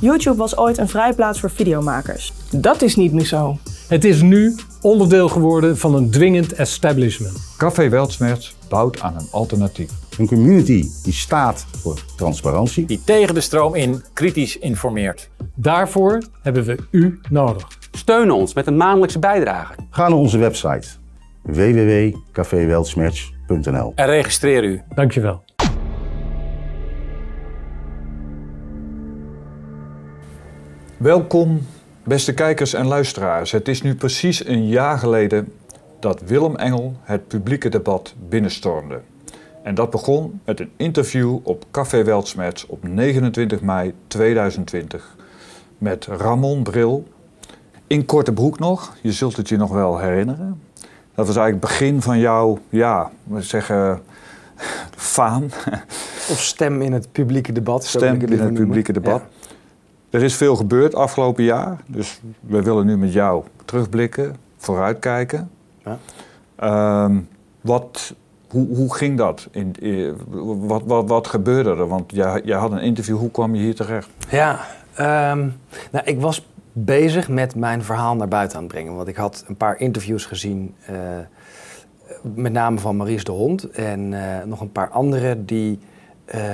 YouTube was ooit een vrijplaats voor videomakers. Dat is niet meer zo. Het is nu onderdeel geworden van een dwingend establishment. Café Weltsmerts bouwt aan een alternatief. Een community die staat voor transparantie. Die tegen de stroom in kritisch informeert. Daarvoor hebben we u nodig. Steun ons met een maandelijkse bijdrage. Ga naar onze website www.caféweltsmerts.nl En registreer u. Dankjewel. Welkom, beste kijkers en luisteraars. Het is nu precies een jaar geleden dat Willem Engel het publieke debat binnenstormde. En dat begon met een interview op Café Weltsmerts op 29 mei 2020 met Ramon Bril. In korte broek nog, je zult het je nog wel herinneren. Dat was eigenlijk het begin van jouw, ja, we zeggen, faam. Of stem in het publieke debat. Stem in het publieke debat. Er is veel gebeurd afgelopen jaar, dus we willen nu met jou terugblikken, vooruitkijken. Ja. Ehm, wat, hoe, hoe ging dat? In, eh, wat, wat, wat gebeurde er? Want jij, jij had een interview, hoe kwam je hier terecht? Ja, ehm, nou, ik was bezig met mijn verhaal naar buiten aan het brengen. Want ik had een paar interviews gezien, eh, met name van Maurice de Hond en eh, nog een paar anderen die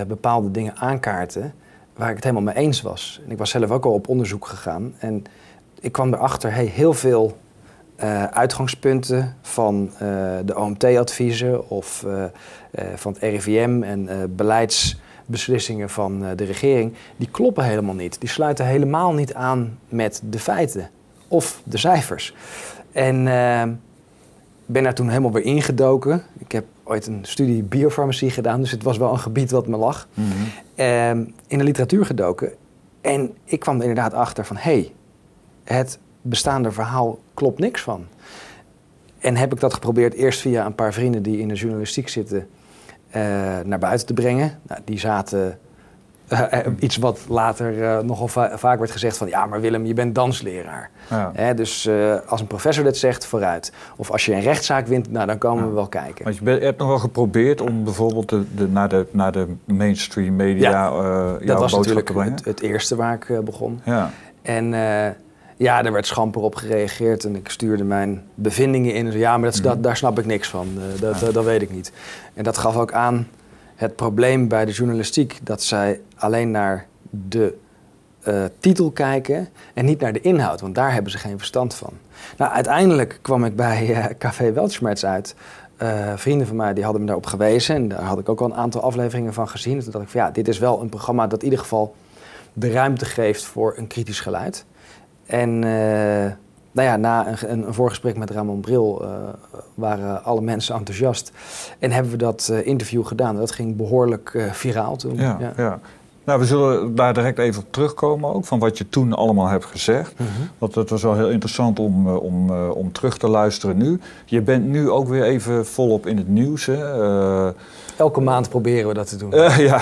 bepaalde dingen aankaarten waar ik het helemaal mee eens was. En ik was zelf ook al op onderzoek gegaan en ik kwam erachter, hey, heel veel eh, uitgangspunten van eh, de OMT-adviezen of eh, van het RIVM en beleidsbeslissingen van de regering, die kloppen helemaal niet. Die sluiten helemaal niet aan met de feiten of de cijfers. En eh, ben daar toen helemaal weer ingedoken. Ik heb ooit een studie biofarmacie gedaan, dus het was wel een gebied wat me lag. Ehm, in de literatuur gedoken. En ik kwam er inderdaad achter van, hé, hey, het bestaande verhaal klopt niks van. En heb ik dat geprobeerd eerst via een paar vrienden die in de journalistiek zitten eh, naar buiten te brengen. Nou, die zaten eh, eh, iets wat later eh, nogal va- vaak werd gezegd van... ja, maar Willem, je bent dansleraar. Ja. Hè, dus als een professor dit zegt, vooruit. Of als je een rechtszaak wint, nou, dan komen Ja. we wel kijken. Want je bent- je hebt nog wel geprobeerd om bijvoorbeeld de, de, naar, de, naar de mainstream media Ja, jouw Dat was natuurlijk het, het eerste waar ik begon. Ja. En ja, daar werd schamper op gereageerd en ik stuurde mijn bevindingen in. Zei, ja, maar dat, dat, daar snap ik niks van. Dat, dat weet ik niet. En dat gaf ook aan het probleem bij de journalistiek... dat zij alleen naar de eh, titel kijken en niet naar de inhoud. Want daar hebben ze geen verstand van. Nou, uiteindelijk kwam ik bij eh, Café Weltschmerz uit... Eh, vrienden van mij die hadden me daarop gewezen. En daar had ik ook al een aantal afleveringen van gezien. Toen dacht ik van ja, dit is wel een programma dat in ieder geval de ruimte geeft voor een kritisch geluid. En nou ja, na een, een, een voorgesprek met Ramon Bril eh, waren alle mensen enthousiast. En hebben we dat eh, interview gedaan. Dat ging behoorlijk eh, viraal toen. Ja, ja. Nou, we zullen daar direct even op terugkomen ook, van wat je toen allemaal hebt gezegd. Mhm. Want het was wel heel interessant om, eh, om, eh, om terug te luisteren nu. Je bent nu ook weer even volop in het nieuws. Hè? Eh, Elke maand proberen we dat te doen. ja,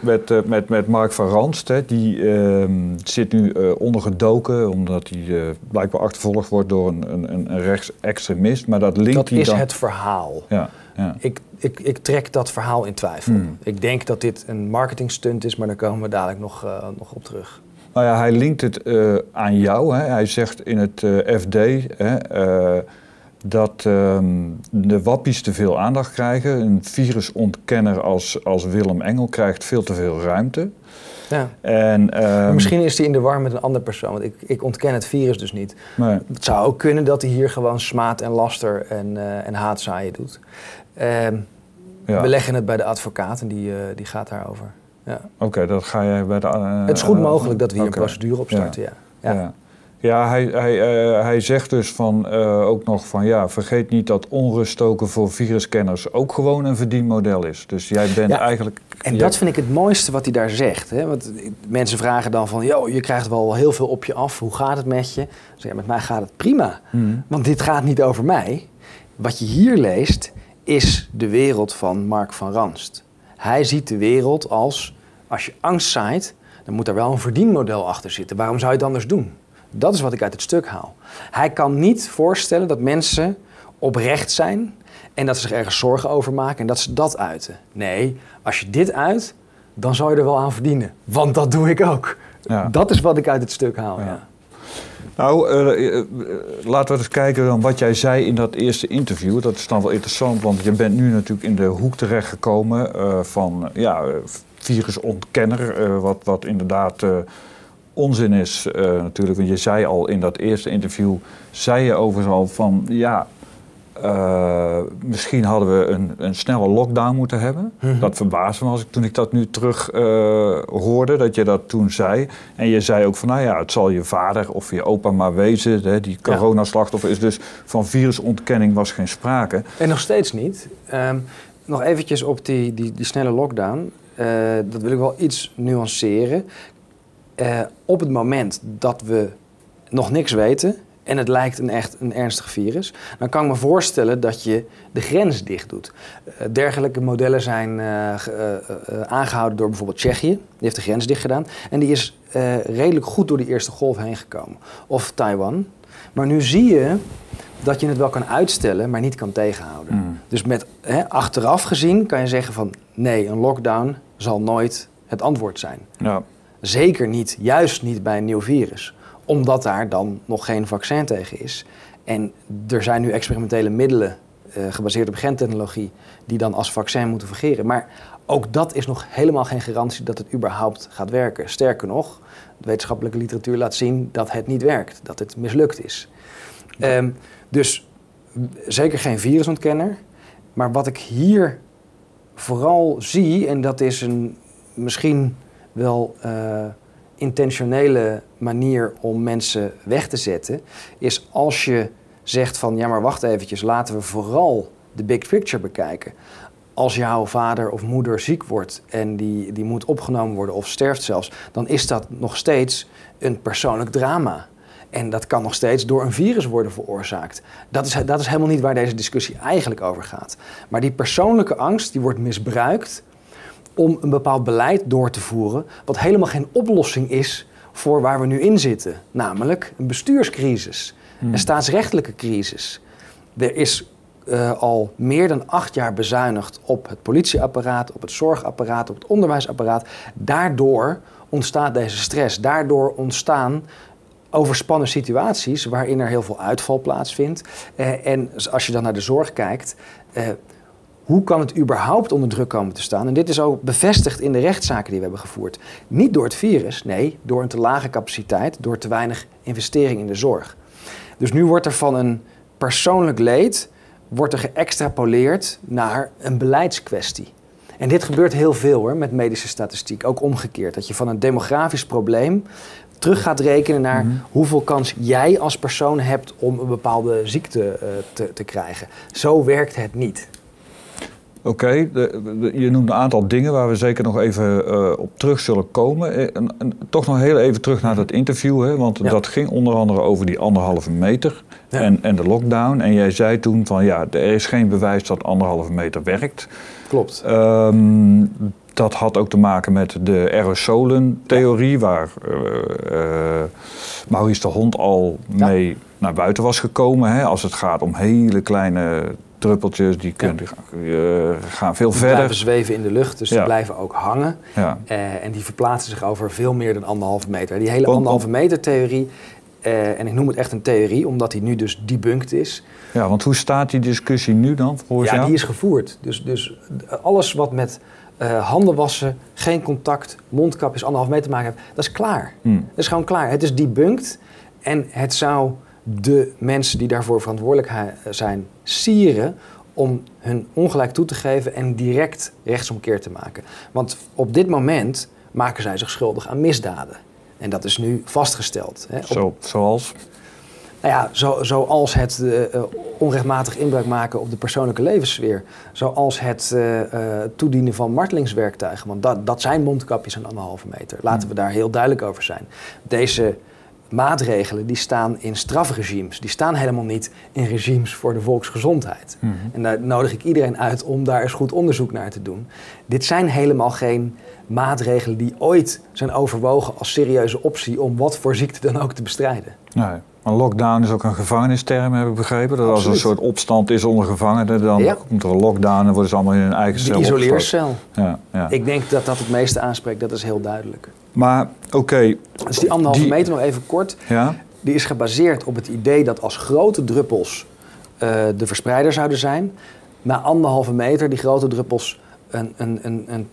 met, met, met Mark van Ranst. Hè? Die ehm, zit nu ondergedoken, omdat hij blijkbaar achtervolgd wordt door een, een, een rechtsextremist. Maar dat linkt dat hij is dan... het verhaal. Ja, ja. Ik, ik, ik trek dat verhaal in twijfel. Hmm. Ik denk dat dit een marketingstunt is, maar daar komen we dadelijk nog, eh, nog op terug. Nou ja, hij linkt het eh, aan jou. Hè. Hij zegt in het eh, FD hè, dat ehm, de wappies te veel aandacht krijgen. Een virusontkenner als, als Willem Engel krijgt veel te veel ruimte. Ja. En, ehm, misschien is hij in de war met een andere persoon, want ik, ik ontken het virus dus niet. nee, Het zou ook kunnen dat hij hier gewoon smaad en laster en, eh en haatzaaien doet. Ehm, ja. We leggen het bij de advocaat en die, eh, die gaat daarover. Ja. Oké, dat ga jij bij de... eh, het is goed eh, mogelijk dat we hier een procedure opstarten, ja. Ja, ja. hij, hij, hij zegt dus van, ook nog van ja, vergeet niet dat onrust stoken voor viruskenners ook gewoon een verdienmodel is. Dus jij bent Ja, eigenlijk. En jij- dat vind ik het mooiste wat hij daar zegt. Hè? Want mensen vragen dan van, joh, je krijgt wel heel veel op je af. Hoe gaat het met je? Zeg, ja, met mij gaat het prima. Hmm. Want dit gaat niet over mij. Wat je hier leest, is de wereld van Mark van Ranst. Hij ziet de wereld als, als je angst zaait, dan moet er wel een verdienmodel achter zitten. Waarom zou je het anders doen? Dat is wat ik uit het stuk haal. Hij kan niet voorstellen dat mensen oprecht zijn en dat ze zich ergens zorgen over maken en dat ze dat uiten. Nee, als je dit uit, dan zou je er wel aan verdienen. Want dat doe ik ook. Ja. Dat is wat ik uit het stuk haal. Ja. Ja. Nou, eh, eh, eh, laten we eens kijken dan wat jij zei in dat eerste interview. Dat is dan wel interessant, want je bent nu natuurlijk in de hoek terechtgekomen eh, van ja, virusontkenner. wat, wat inderdaad onzin is natuurlijk. Want je zei al in dat eerste interview, zei je overigens al van ja, eh, misschien hadden we een, een snelle lockdown moeten hebben. Dat verbaasde me als ik, toen ik dat nu terug eh, hoorde, dat je dat toen zei. En je zei ook van, nou ja, het zal je vader of je opa maar wezen. Hè, die coronaslachtoffer is dus van virusontkenning was geen sprake. En nog steeds niet. Ehm, nog eventjes op die, die, die snelle lockdown. Eh, dat wil ik wel iets nuanceren. Op het moment dat we nog niks weten en het lijkt een echt een ernstig virus, dan kan ik me voorstellen dat je de grens dicht doet. Eh, dergelijke modellen zijn eh, eh, eh, aangehouden door bijvoorbeeld Tsjechië. Die heeft de grens dicht gedaan en die is redelijk goed door die eerste golf heen gekomen. Of Taiwan. Maar nu zie je dat je het wel kan uitstellen, maar niet kan tegenhouden. Mm. Dus met, hè, achteraf gezien kan je zeggen van nee, een lockdown zal nooit het antwoord zijn. Ja. Zeker niet, juist niet bij een nieuw virus. Omdat daar dan nog geen vaccin tegen is. En er zijn nu experimentele middelen eh, gebaseerd op gentechnologie die dan als vaccin moeten fungeren. Maar ook dat is nog helemaal geen garantie dat het überhaupt gaat werken. Sterker nog, de wetenschappelijke literatuur laat zien dat het niet werkt, dat het mislukt is. Ehm, dus zeker geen virusontkenner. Maar wat ik hier vooral zie, en dat is een misschien wel eh, intentionele manier om mensen weg te zetten, is als je zegt van ja maar wacht eventjes, laten we vooral de big picture bekijken. Als jouw vader of moeder ziek wordt en die, die moet opgenomen worden of sterft zelfs, dan is dat nog steeds een persoonlijk drama. En dat kan nog steeds door een virus worden veroorzaakt. Dat is, dat is helemaal niet waar deze discussie eigenlijk over gaat. Maar die persoonlijke angst die wordt misbruikt om een bepaald beleid door te voeren, wat helemaal geen oplossing is voor waar we nu in zitten. Namelijk een bestuurscrisis, een staatsrechtelijke crisis. Er is eh, al meer dan acht jaar bezuinigd op het politieapparaat, op het zorgapparaat, op het onderwijsapparaat. Daardoor ontstaat deze stress. Daardoor ontstaan overspannen situaties waarin er heel veel uitval plaatsvindt. Eh, en als je dan naar de zorg kijkt, eh, hoe kan het überhaupt onder druk komen te staan? En dit is ook bevestigd in de rechtszaken die we hebben gevoerd. Niet door het virus, nee, door een te lage capaciteit, door te weinig investering in de zorg. Dus nu wordt er van een persoonlijk leed wordt er geëxtrapoleerd naar een beleidskwestie. En dit gebeurt heel veel hoor, met medische statistiek. Ook omgekeerd. Dat je van een demografisch probleem terug gaat rekenen naar hoeveel kans jij als persoon hebt om een bepaalde ziekte eh, te, te krijgen. Zo werkt het niet. Oké, je noemt een aantal dingen waar we zeker nog even eh, op terug zullen komen. Eh, en, en toch nog heel even terug naar dat interview, hè, want Ja. dat ging onder andere over die anderhalve meter Ja. en, en de lockdown. En jij zei toen van ja, er is geen bewijs dat anderhalve meter werkt. Klopt. Ehm, dat had ook te maken met de aerosolentheorie, waar eh, Maurice de Hond al mee naar buiten was gekomen. Hè, als het gaat om hele kleine druppeltjes, die kunnen, eh, gaan veel Die verder. blijven zweven in de lucht, dus Ja. die blijven ook hangen. Ja. Eh, en die verplaatsen zich over veel meer dan anderhalve meter. Die hele anderhalve meter theorie, eh, en ik noem het echt een theorie, omdat die nu dus debunked is. ja, want hoe staat die discussie nu dan volgens ja, jou? die is gevoerd. Dus, dus alles wat met handen wassen, geen contact, mondkapjes, anderhalf meter te maken heeft, dat is klaar. Hm. Dat is gewoon klaar. Het is debunked en het zou de mensen die daarvoor verantwoordelijk zijn sieren om hun ongelijk toe te geven en direct rechtsomkeer te maken. Want op dit moment maken zij zich schuldig aan misdaden. En dat is nu vastgesteld. Hè. Op- Zo, zoals? nou ja, zo, zoals het eh, eh, onrechtmatig inbruik maken op de persoonlijke levenssfeer. Zoals het eh, toedienen van martelingswerktuigen. Want dat, dat zijn mondkapjes aan anderhalve meter. Laten we daar heel duidelijk over zijn. Deze maatregelen die staan in strafregimes. Die staan helemaal niet in regimes voor de volksgezondheid. En daar nodig ik iedereen uit om daar eens goed onderzoek naar te doen. Dit zijn helemaal geen maatregelen die ooit zijn overwogen als serieuze optie om wat voor ziekte dan ook te bestrijden. Nee. Maar lockdown is ook een gevangenisterm, heb ik begrepen. Dat als er een soort opstand is onder gevangenen, dan Ja. komt er een lockdown en worden ze allemaal in hun eigen cel isoleercel. Ja, ja. Ik denk dat dat het meeste aanspreekt, dat is heel duidelijk. Maar oké, Dus die anderhalve Die- meter nog even kort. ja, Die is gebaseerd op het idee dat als grote druppels eh, de verspreider zouden zijn, na anderhalve meter die grote druppels een, een, een, een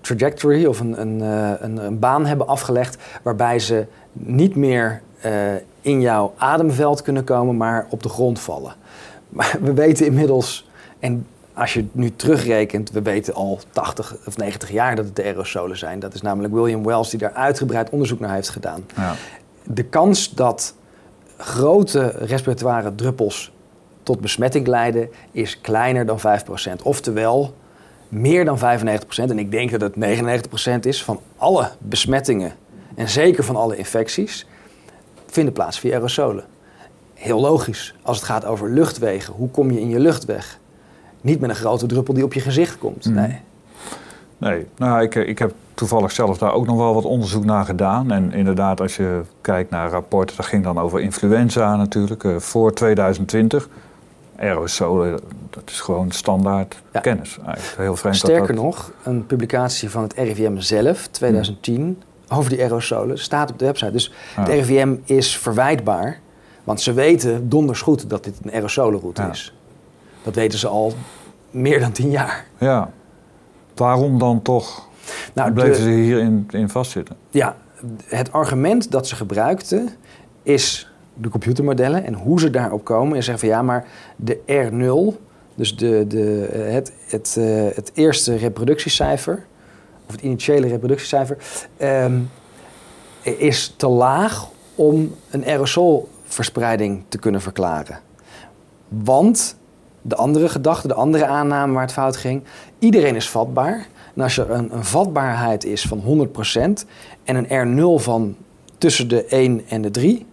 trajectory of een, een, eh, een, een baan hebben afgelegd waarbij ze niet meer eh, in jouw ademveld kunnen komen, maar op de grond vallen. Maar we weten inmiddels, en als je nu terugrekent, we weten al 80 of 90 jaar dat het de aerosolen zijn. Dat is namelijk William Wells die daar uitgebreid onderzoek naar heeft gedaan ja. de kans dat grote respiratoire druppels tot besmetting leiden is kleiner dan 5%. Oftewel, meer dan 95%, en ik denk dat het 99% is van alle besmettingen en zeker van alle infecties, vinden plaats via aerosolen. Heel logisch, als het gaat over luchtwegen. Hoe kom je in je luchtweg? Niet met een grote druppel die op je gezicht komt. Mhm. Nee. Nee, nou, ik, ik heb toevallig zelf daar ook nog wel wat onderzoek naar gedaan. En inderdaad, als je kijkt naar rapporten, dat ging dan over influenza natuurlijk, eh, voor 2020. Aerosolen, dat is gewoon standaard Ja. kennis. Eigenlijk heel vreemd Sterker dat- nog, een publicatie van het RIVM zelf, 2010, over die aerosolen, staat op de website. Dus het. RIVM is verwijtbaar, want ze weten donders goed dat dit een aerosolenroute Ja. is. Dat weten ze al meer dan tien jaar. Ja. Waarom dan toch Nou, bleven de- ze hierin in vastzitten? Ja, het argument dat ze gebruikten is de computermodellen en hoe ze daarop komen. En zeggen van ja, maar de R0, dus de, de, eh, het, het, eh, het eerste reproductiecijfer, of het initiële reproductiecijfer, ehm, is te laag om een aerosolverspreiding te kunnen verklaren. Want de andere gedachte, de andere aanname waar het fout ging, iedereen is vatbaar. En als er een, een vatbaarheid is van 100% en een R0 van tussen de 1 en de 3,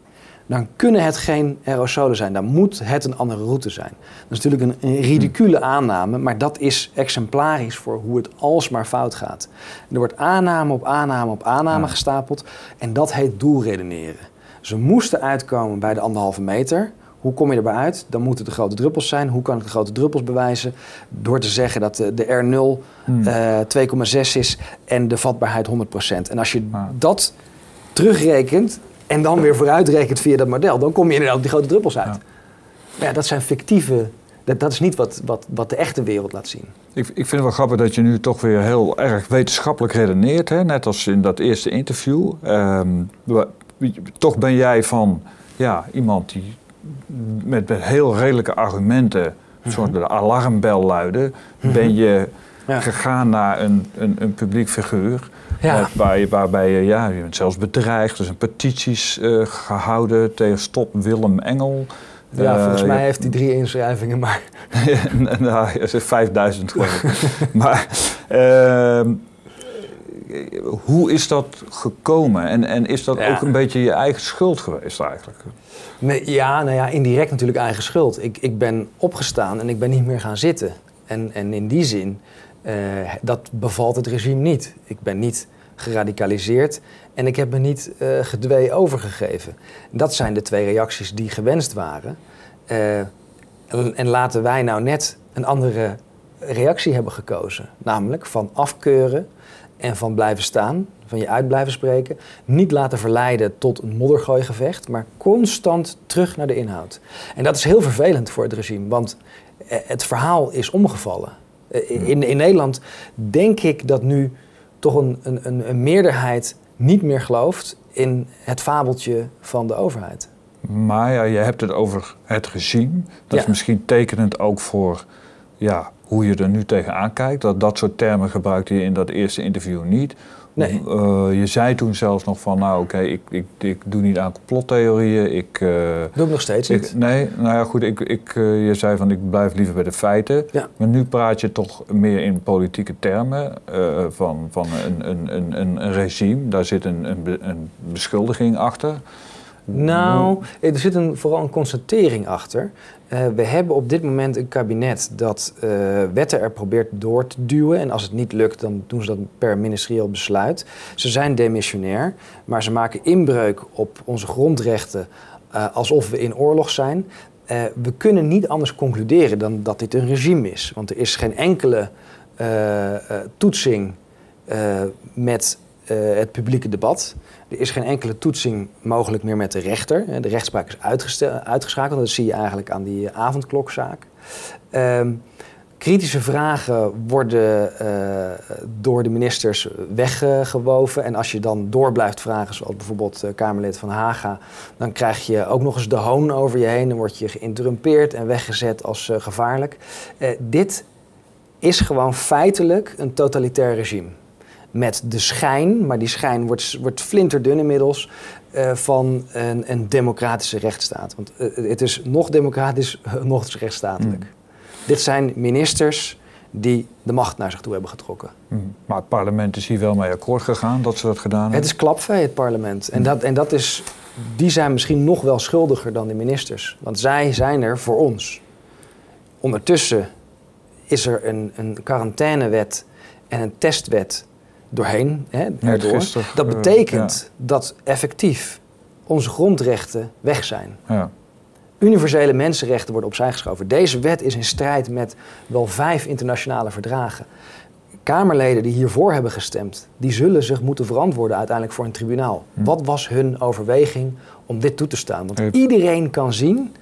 dan kunnen het geen aerosolen zijn. Dan moet het een andere route zijn. Dat is natuurlijk een, een ridicule aanname, maar dat is exemplarisch voor hoe het alsmaar fout gaat. Er wordt aanname op aanname op aanname Ja. gestapeld en dat heet doelredeneren. Ze moesten uitkomen bij de anderhalve meter. Hoe kom je erbij uit? Dan moeten de grote druppels zijn. Hoe kan ik de grote druppels bewijzen? Door te zeggen dat de, de R0 Hmm. eh, 2,6 is en de vatbaarheid 100%. En als je Ja. dat terugrekent en dan weer vooruitrekent via dat model, dan kom je inderdaad op die grote druppels uit. Ja. Maar ja, dat zijn fictieve. Dat, dat is niet wat, wat, wat de echte wereld laat zien. Ik, ik vind het wel grappig dat je nu toch weer heel erg wetenschappelijk redeneert. Hè? Net als in dat eerste interview. Ehm, toch ben jij van ja, iemand die met, met heel redelijke argumenten een soort de alarmbel luiden. Ben je Ja. gegaan naar een, een, een publiek figuur. Ja. Waar je, waarbij je, ja, je bent zelfs bedreigd. Er zijn petities eh, gehouden tegen Stop Willem Engel. Ja, Eh, volgens je- mij heeft hij drie inschrijvingen, maar nou, het is 5000 geloof ik. maar ehm, hoe is dat gekomen? En, en is dat Ja. ook een beetje je eigen schuld geweest eigenlijk? Nee, ja, nou ja, indirect natuurlijk eigen schuld. Ik, ik ben opgestaan en ik ben niet meer gaan zitten. En, en in die zin, eh, dat bevalt het regime niet. Ik ben niet geradicaliseerd en ik heb me niet eh, gedwee overgegeven. Dat zijn de twee reacties die gewenst waren. Eh, en, en laten wij nou net een andere reactie hebben gekozen. Namelijk van afkeuren en van blijven staan, van je uit blijven spreken. Niet laten verleiden tot een moddergooigevecht, maar constant terug naar de inhoud. En dat is heel vervelend voor het regime, want eh, het verhaal is omgevallen. Eh, In, in Nederland denk ik dat nu toch een, een, een, meerderheid niet meer gelooft in het fabeltje van de overheid. Maar ja, je hebt het over het regime. Dat is misschien tekenend ook voor ja, hoe je er nu tegenaan kijkt. Dat, dat soort termen gebruikte je in dat eerste interview niet. Nee. Eh, je zei toen zelfs nog van, nou oké, ik, ik, ik doe niet aan complottheorieën. Ik, eh, Doe ik nog steeds niet. Nee, nou ja, goed. Ik, ik, eh, je zei van ik blijf liever bij de feiten. Ja. Maar nu praat je toch meer in politieke termen van, van een, een, een, een, een regime. Daar zit een, een, een beschuldiging achter. Nou, er zit een, vooral een constatering achter. Eh, we hebben op dit moment een kabinet dat eh, wetten er probeert door te duwen. En als het niet lukt, dan doen ze dat per ministerieel besluit. Ze zijn demissionair, maar ze maken inbreuk op onze grondrechten eh, alsof we in oorlog zijn. We kunnen niet anders concluderen dan dat dit een regime is. Want er is geen enkele toetsing met eh, het publieke debat. Er is geen enkele toetsing mogelijk meer met de rechter. Hè, De rechtspraak is uitgeschakeld. Dat zie je eigenlijk aan die avondklokzaak. Ehm, kritische vragen worden eh, door de ministers weggewoven. En als je dan door blijft vragen, zoals bijvoorbeeld eh, Kamerlid van Haga, dan krijg je ook nog eens de hoon over je heen. Dan word je geïnterrumpeerd en weggezet als eh, gevaarlijk. Eh, dit is gewoon feitelijk een totalitair regime. Met de schijn, maar die schijn wordt, wordt flinterdun inmiddels, eh, van een, een democratische rechtsstaat. Want eh, het is nog democratisch, nog rechtsstatelijk. Dit zijn ministers die de macht naar zich toe hebben getrokken. Hm. Maar het parlement is hier wel mee akkoord gegaan dat ze dat gedaan hebben. Het is klapvee, het parlement. En, dat, en dat is, die zijn misschien nog wel schuldiger dan de ministers. Want zij zijn er voor ons. Ondertussen is er een, een quarantainewet en een testwet doorheen. Hè, erdoor. dat eh, betekent dat effectief onze grondrechten weg zijn. Ja. Universele mensenrechten worden opzij geschoven. Deze wet is in strijd met wel vijf internationale verdragen. Kamerleden die hiervoor hebben gestemd, die zullen zich moeten verantwoorden uiteindelijk voor een tribunaal. Wat was hun overweging om dit toe te staan? Want iedereen kan zien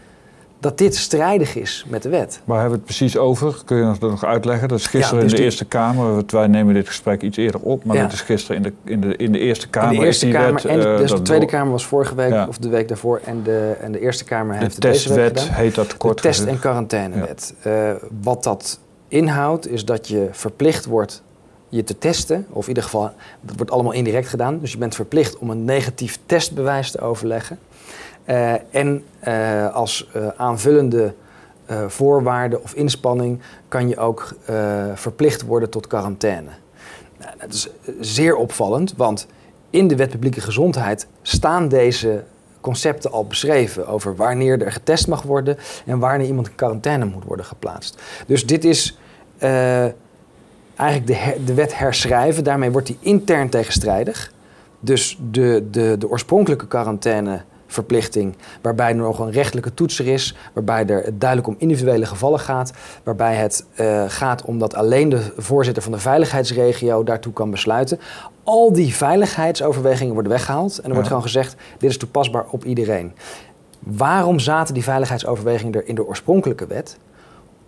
dat dit strijdig is met de wet. Waar hebben we het precies over? Kun je dat nog uitleggen? Dat is gisteren Ja, dus in de Eerste Kamer. Wij nemen dit gesprek iets eerder op, maar Ja. dat is gisteren in de, in de, in de Eerste Kamer. in de Eerste Kamer wet, en de, eh, dus de Tweede Kamer was vorige week Ja. of de week daarvoor en de, en de Eerste Kamer De heeft week testwet heet dat kort de test- en quarantainewet. Eh, wat dat inhoudt, is dat je verplicht wordt je te testen. Of in ieder geval, dat wordt allemaal indirect gedaan. Dus je bent verplicht om een negatief testbewijs te overleggen. Eh, en eh, als eh, aanvullende voorwaarde of inspanning kan je ook verplicht worden tot quarantaine. Nou, dat is zeer opvallend, want in de wet publieke gezondheid staan deze concepten al beschreven over wanneer er getest mag worden en wanneer iemand in quarantaine moet worden geplaatst. Dus dit is eigenlijk de, de wet herschrijven. Daarmee wordt die intern tegenstrijdig. Dus de, de, de oorspronkelijke quarantaineverplichting, waarbij er nog een rechtelijke toetser is, waarbij er duidelijk om individuele gevallen gaat, waarbij het eh, gaat om dat alleen de voorzitter van de veiligheidsregio daartoe kan besluiten. Al die veiligheidsoverwegingen worden weggehaald en er wordt gewoon gezegd, dit is toepasbaar op iedereen. Waarom zaten die veiligheidsoverwegingen er in de oorspronkelijke wet?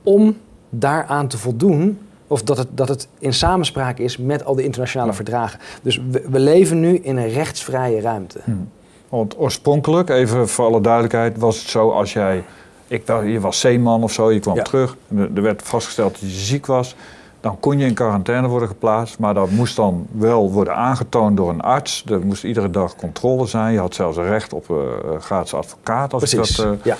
Om daaraan te voldoen, of dat het, dat het in samenspraak is met al die internationale Ja. verdragen. Dus we, we leven nu in een rechtsvrije ruimte. Hm. Want oorspronkelijk, even voor alle duidelijkheid, was het zo als jij... Ik, je was zeeman of zo, je kwam Ja. terug. Er er werd vastgesteld dat je ziek was. Dan kon je in quarantaine worden geplaatst. Maar dat moest dan wel worden aangetoond door een arts. Er moest iedere dag controle zijn. Je had zelfs een recht op eh, een gratis advocaat. Als Precies. dat, eh, ja.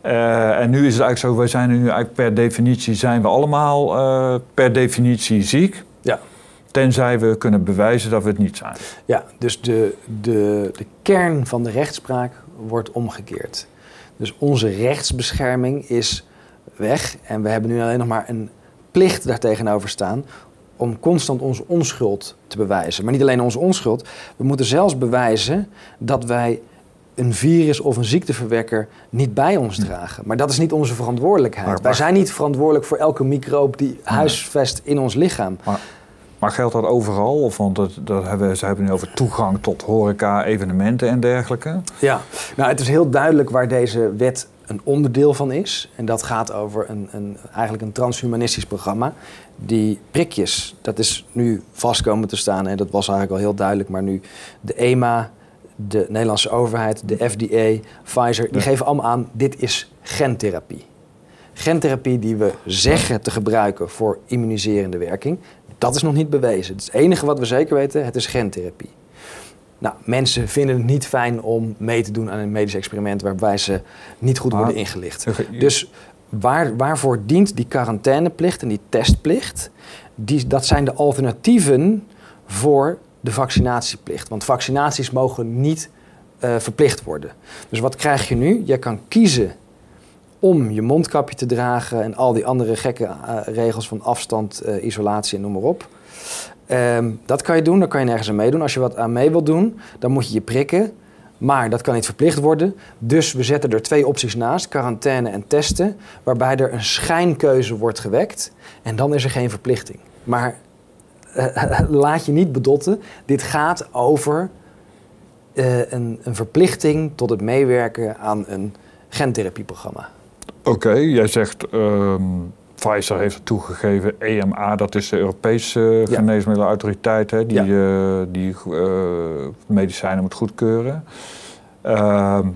eh, en nu is het eigenlijk zo, wij zijn nu eigenlijk per definitie, zijn we allemaal per definitie ziek. Tenzij we kunnen bewijzen dat we het niet zijn. Ja, dus de, de, de kern van de rechtspraak wordt omgekeerd. Dus onze rechtsbescherming is weg en we hebben nu alleen nog maar een plicht daartegenover staan om constant onze onschuld te bewijzen. Maar niet alleen onze onschuld, we moeten zelfs bewijzen dat wij een virus of een ziekteverwekker niet bij ons dragen. Maar dat is niet onze verantwoordelijkheid. Maar- Wij zijn niet verantwoordelijk voor elke microbe die huisvest in ons lichaam. Maar geldt dat overal? Of want dat, dat hebben, we- ze hebben nu over toegang tot horeca, evenementen en dergelijke. Ja, nou het is heel duidelijk waar deze wet een onderdeel van is. En dat gaat over een, een, eigenlijk een transhumanistisch programma. Die prikjes, dat is nu vast komen te staan. En dat was eigenlijk al heel duidelijk. Maar nu de EMA, de Nederlandse overheid, de FDA, Pfizer... die Ja. geven allemaal aan, dit is gentherapie. Gentherapie die we zeggen te gebruiken voor immuniserende werking... dat is nog niet bewezen. Het enige wat we zeker weten, het is gentherapie. Nou, mensen vinden het niet fijn om mee te doen aan een medisch experiment waarbij ze niet goed worden ingelicht. Je- Dus waar, waarvoor dient die quarantaineplicht en die testplicht? Die, dat zijn de alternatieven voor de vaccinatieplicht. Want vaccinaties mogen niet eh, verplicht worden. Dus wat krijg je nu? Je kan kiezen om je mondkapje te dragen en al die andere gekke eh, regels van afstand, eh, isolatie en noem maar op. Ehm, dat kan je doen, daar kan je nergens aan meedoen. Als je wat aan mee wilt doen, dan moet je je prikken. Maar dat kan niet verplicht worden. Dus we zetten er twee opties naast, quarantaine en testen, waarbij er een schijnkeuze wordt gewekt. En dan is er geen verplichting. Maar eh, laat je niet bedotten. Dit gaat over een, een verplichting tot het meewerken aan een gentherapieprogramma. Oké, jij zegt ehm, Pfizer heeft het toegegeven, EMA, dat is de Europese Ja. geneesmiddelenautoriteit, hè, die, eh, die eh, medicijnen moet goedkeuren. Ehm,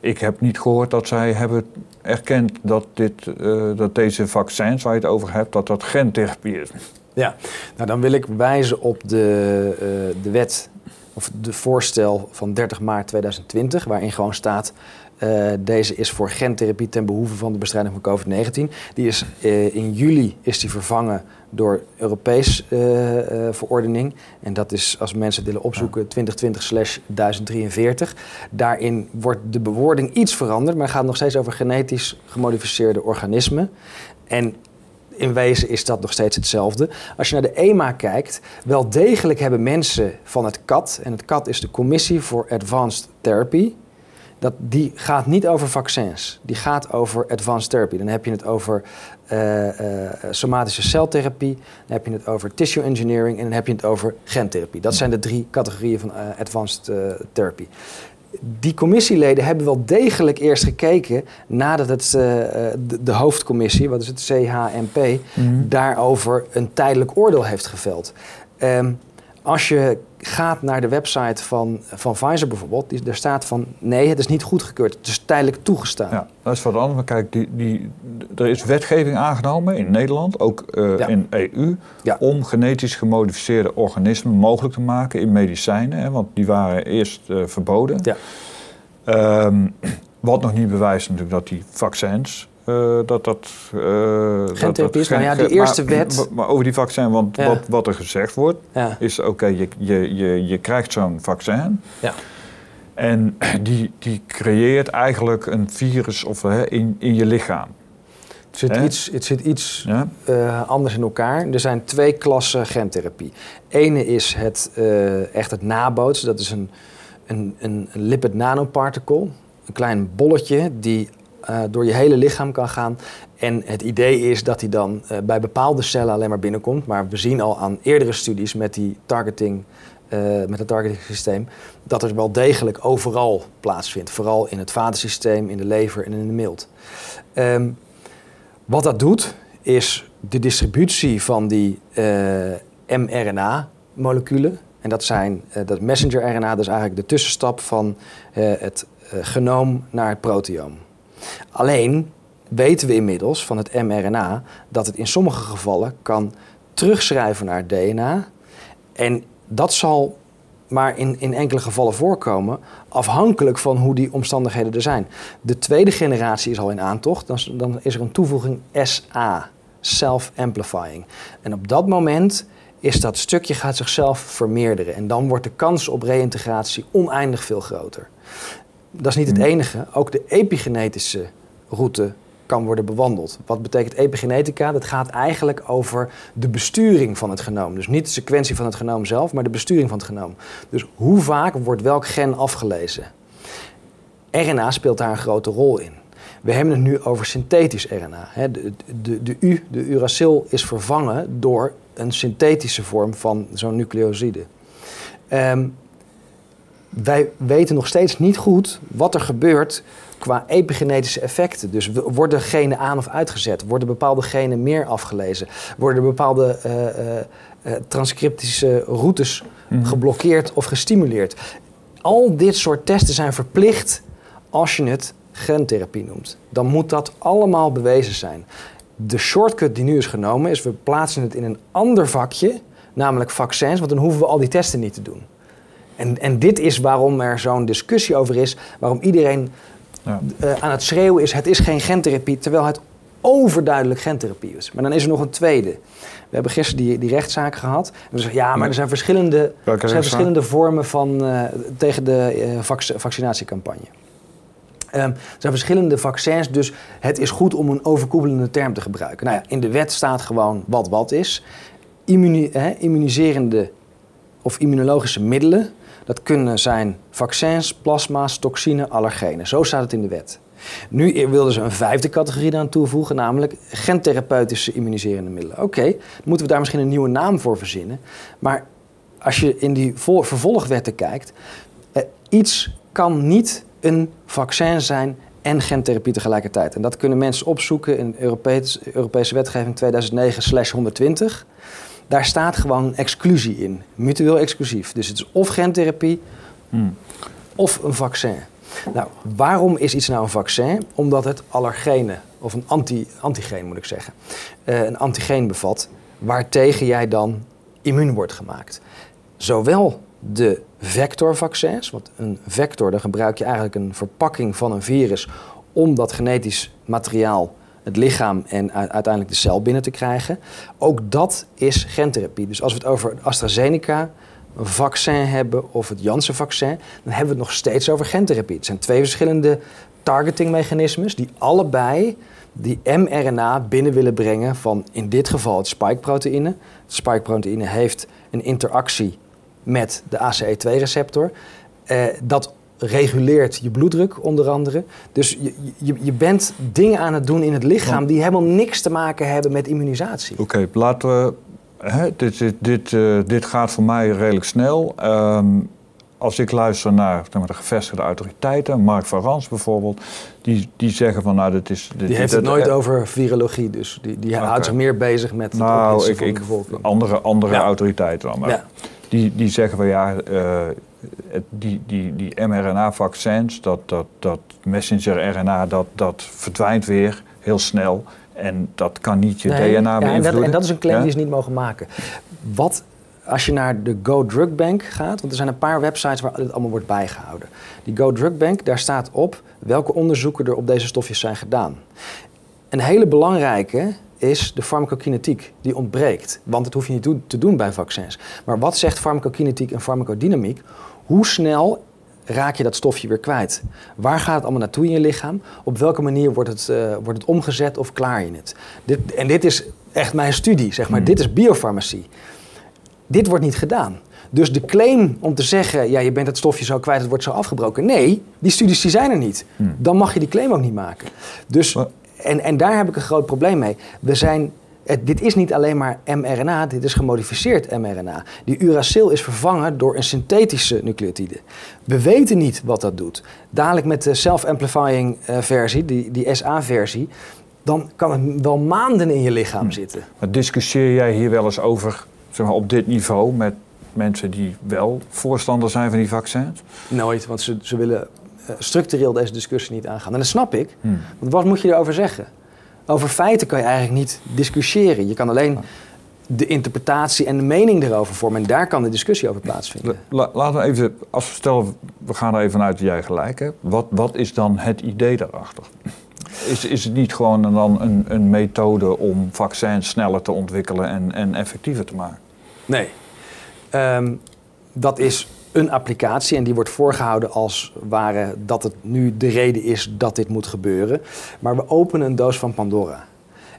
ik heb niet gehoord dat zij hebben erkend dat, dit, eh, dat deze vaccins waar je het over hebt, dat dat gentherapie is. Ja, nou dan wil ik wijzen op de, eh, de wet of de voorstel van 30 maart 2020, waarin gewoon staat. Eh, deze is voor gentherapie ten behoeve van de bestrijding van COVID-19. Die is eh, in juli is die vervangen door Europees eh, verordening. En dat is, als mensen het willen opzoeken, 2020-1043. Daarin wordt de bewoording iets veranderd, maar het gaat nog steeds over genetisch gemodificeerde organismen. En in wezen is dat nog steeds hetzelfde. Als je naar de EMA kijkt, wel degelijk hebben mensen van het CAT, en het CAT is de Commissie for Advanced Therapy, dat, die gaat niet over vaccins, die gaat over advanced therapy. Dan heb je het over eh, eh, somatische celtherapie, dan heb je het over tissue engineering en dan heb je het over gentherapie. Dat zijn de drie categorieën van eh, advanced therapy die commissieleden hebben wel degelijk eerst gekeken nadat het, de, de hoofdcommissie, wat is het, CHMP, daarover een tijdelijk oordeel heeft geveld. Ehm, als je gaat naar de website van, van Pfizer bijvoorbeeld, die, daar staat van nee, het is niet goedgekeurd, het is tijdelijk toegestaan. Ja, dat is wat anders. Maar kijk, die, die, er is wetgeving aangenomen in Nederland, ook eh, Ja. in EU, Ja. om genetisch gemodificeerde organismen mogelijk te maken in medicijnen. Hè, want die waren eerst eh, verboden. Ja. Ehm, wat nog niet bewijst natuurlijk dat die vaccins. Eh, dat dat. eh, is, nou ja, die eerste maar, wet- Maar, over die vaccin, want Ja. wat, wat er gezegd wordt, Ja. is: oké, je, je, je, je krijgt zo'n vaccin. Ja. En die, die creëert eigenlijk een virus of, hè, in, in je lichaam. Het zit iets, het zit iets Ja? eh, anders in elkaar. Er zijn twee klassen gentherapie. Ene is het, echt het nabootsen. Dat is een, een, een lipid nanoparticle. Een klein bolletje die eh, door je hele lichaam kan gaan. En het idee is dat die dan eh, bij bepaalde cellen alleen maar binnenkomt. Maar we zien al aan eerdere studies met die targeting... eh, met het targeting systeem, dat er wel degelijk overal plaatsvindt. Vooral in het vatensysteem, in de lever en in de milt. Ehm, wat dat doet, is de distributie van die mRNA-moleculen. En dat zijn dat messenger-RNA, is eigenlijk de tussenstap van het genoom naar het proteoom. Alleen weten we inmiddels van het mRNA dat het in sommige gevallen kan terugschrijven naar DNA. En dat zal maar in, in enkele gevallen voorkomen, afhankelijk van hoe die omstandigheden er zijn. De tweede generatie is al in aantocht, dan, dan is er een toevoeging SA, self-amplifying. En op dat moment is dat stukje gaat zichzelf vermeerderen. En dan wordt de kans op reïntegratie oneindig veel groter. Dat is niet het enige, ook de epigenetische route kan worden bewandeld. Wat betekent epigenetica? Dat gaat eigenlijk over de besturing van het genoom. Dus niet de sequentie van het genoom zelf, maar de besturing van het genoom. Dus hoe vaak wordt welk gen afgelezen? RNA speelt daar een grote rol in. We hebben het nu over synthetisch RNA. De, de, de U, de uracil, is vervangen door een synthetische vorm van zo'n nucleoside. Ehm, wij weten nog steeds niet goed wat er gebeurt qua epigenetische effecten. Dus worden genen aan of uitgezet? Worden bepaalde genen meer afgelezen? Worden bepaalde eh, eh, eh, transcriptische routes geblokkeerd of gestimuleerd? Al dit soort testen zijn verplicht als je het gentherapie noemt. Dan moet dat allemaal bewezen zijn. De shortcut die nu is genomen is we plaatsen het in een ander vakje, namelijk vaccins, want dan hoeven we al die testen niet te doen. En, en dit is waarom er zo'n discussie over is, waarom iedereen Ja. eh, aan het schreeuwen is: het is geen gentherapie, terwijl het overduidelijk gentherapie is. Maar dan is er nog een tweede. We hebben gisteren die, die rechtszaak gehad. En we zeggen: ja, maar er zijn verschillende, er zijn verschillende vormen van eh, tegen de eh, vac- vaccinatiecampagne. Ehm, er zijn verschillende vaccins, dus het is goed om een overkoepelende term te gebruiken. Nou ja, in de wet staat gewoon wat wat is. Immuni- immuniserende of immunologische middelen, dat kunnen zijn vaccins, plasma's, toxine, allergenen. Zo staat het in de wet. Nu wilden ze een vijfde categorie aan toevoegen, namelijk gentherapeutische immuniserende middelen. Oké, moeten we daar misschien een nieuwe naam voor verzinnen. Maar als je in die vol- vervolgwetten kijkt, eh, iets kan niet een vaccin zijn en gentherapie tegelijkertijd. En dat kunnen mensen opzoeken in Europees, Europese wetgeving 2009-120. Daar staat gewoon exclusie in, mutueel exclusief. Dus het is of gentherapie of een vaccin. Nou, waarom is iets nou een vaccin? Omdat het allergenen, of een anti, antigeen moet ik zeggen, eh, een antigeen bevat, waartegen jij dan immuun wordt gemaakt. Zowel de vectorvaccins, want een vector, dan gebruik je eigenlijk een verpakking van een virus om dat genetisch materiaal, het lichaam en uiteindelijk de cel binnen te krijgen. Ook dat is gentherapie. Dus als we het over AstraZeneca vaccin hebben of het Janssen-vaccin, dan hebben we het nog steeds over gentherapie. Het zijn twee verschillende targetingmechanismes die allebei die mRNA binnen willen brengen van in dit geval het spikeproteïne. Het spikeproteïne heeft een interactie met de ACE2-receptor. Eh, dat reguleert je bloeddruk onder andere. Dus je, je, je bent dingen aan het doen in het lichaam die helemaal niks te maken hebben met immunisatie. Oké, laten we. Hè, dit, dit, dit, eh, dit gaat voor mij redelijk snel. Ehm, als ik luister naar zeg maar, de gevestigde autoriteiten, Mark van Rans bijvoorbeeld, die, die zeggen van nou, dit is. Dit, Die heeft het nooit eh, over virologie, dus die, die houdt zich meer bezig met Nou, ik, ik, andere, andere Ja. autoriteiten dan. Maar Ja. die, die zeggen van ja, eh, het- die, die, die mRNA-vaccins, dat, dat, dat messenger-RNA, dat, dat verdwijnt weer heel snel. En dat kan niet je Nee, DNA ja, en, dat, beïnvloeden. en dat is een claim Ja? die ze niet mogen maken. Wat als je naar de Go Drug Bank gaat, want er zijn een paar websites waar dit allemaal wordt bijgehouden. Die Go Drug Bank, daar staat op welke onderzoeken er op deze stofjes zijn gedaan. Een hele belangrijke is de farmacokinetiek, die ontbreekt. Want dat hoef je niet te doen bij vaccins. Maar wat zegt farmacokinetiek en farmacodynamiek? Hoe snel raak je dat stofje weer kwijt? Waar gaat het allemaal naartoe in je lichaam? Op welke manier wordt het, eh, wordt het omgezet of klaar je het? Dit, en dit is echt mijn studie, zeg maar. Dit is biofarmacie. Dit wordt niet gedaan. Dus de claim om te zeggen, ja, je bent het stofje zo kwijt, het wordt zo afgebroken. Nee, die studies die zijn er niet. Dan mag je die claim ook niet maken. Dus, en, en daar heb ik een groot probleem mee. We zijn, het, dit is niet alleen maar mRNA, dit is gemodificeerd mRNA. Die uracil is vervangen door een synthetische nucleotide. We weten niet wat dat doet. Dadelijk met de self-amplifying eh, versie, die, die SA-versie, dan kan het wel maanden in je lichaam zitten. Maar discussieer jij hier wel eens over, zeg maar, op dit niveau met mensen die wel voorstander zijn van die vaccins? Nooit, want ze, ze willen eh, structureel deze discussie niet aangaan. En dat snap ik, Hmm. want wat moet je erover zeggen? Over feiten kan je eigenlijk niet discussiëren. Je kan alleen de interpretatie en de mening erover vormen. En daar kan de discussie over plaatsvinden. La- laten we even, als we stellen, we gaan er even vanuit dat jij gelijk hebt. Wat, wat is dan het idee daarachter? Is, is het niet gewoon dan een, een methode om vaccins sneller te ontwikkelen en, en effectiever te maken? Nee. Ehm, dat is een applicatie en die wordt voorgehouden als ware dat het nu de reden is dat dit moet gebeuren. Maar we openen een doos van Pandora.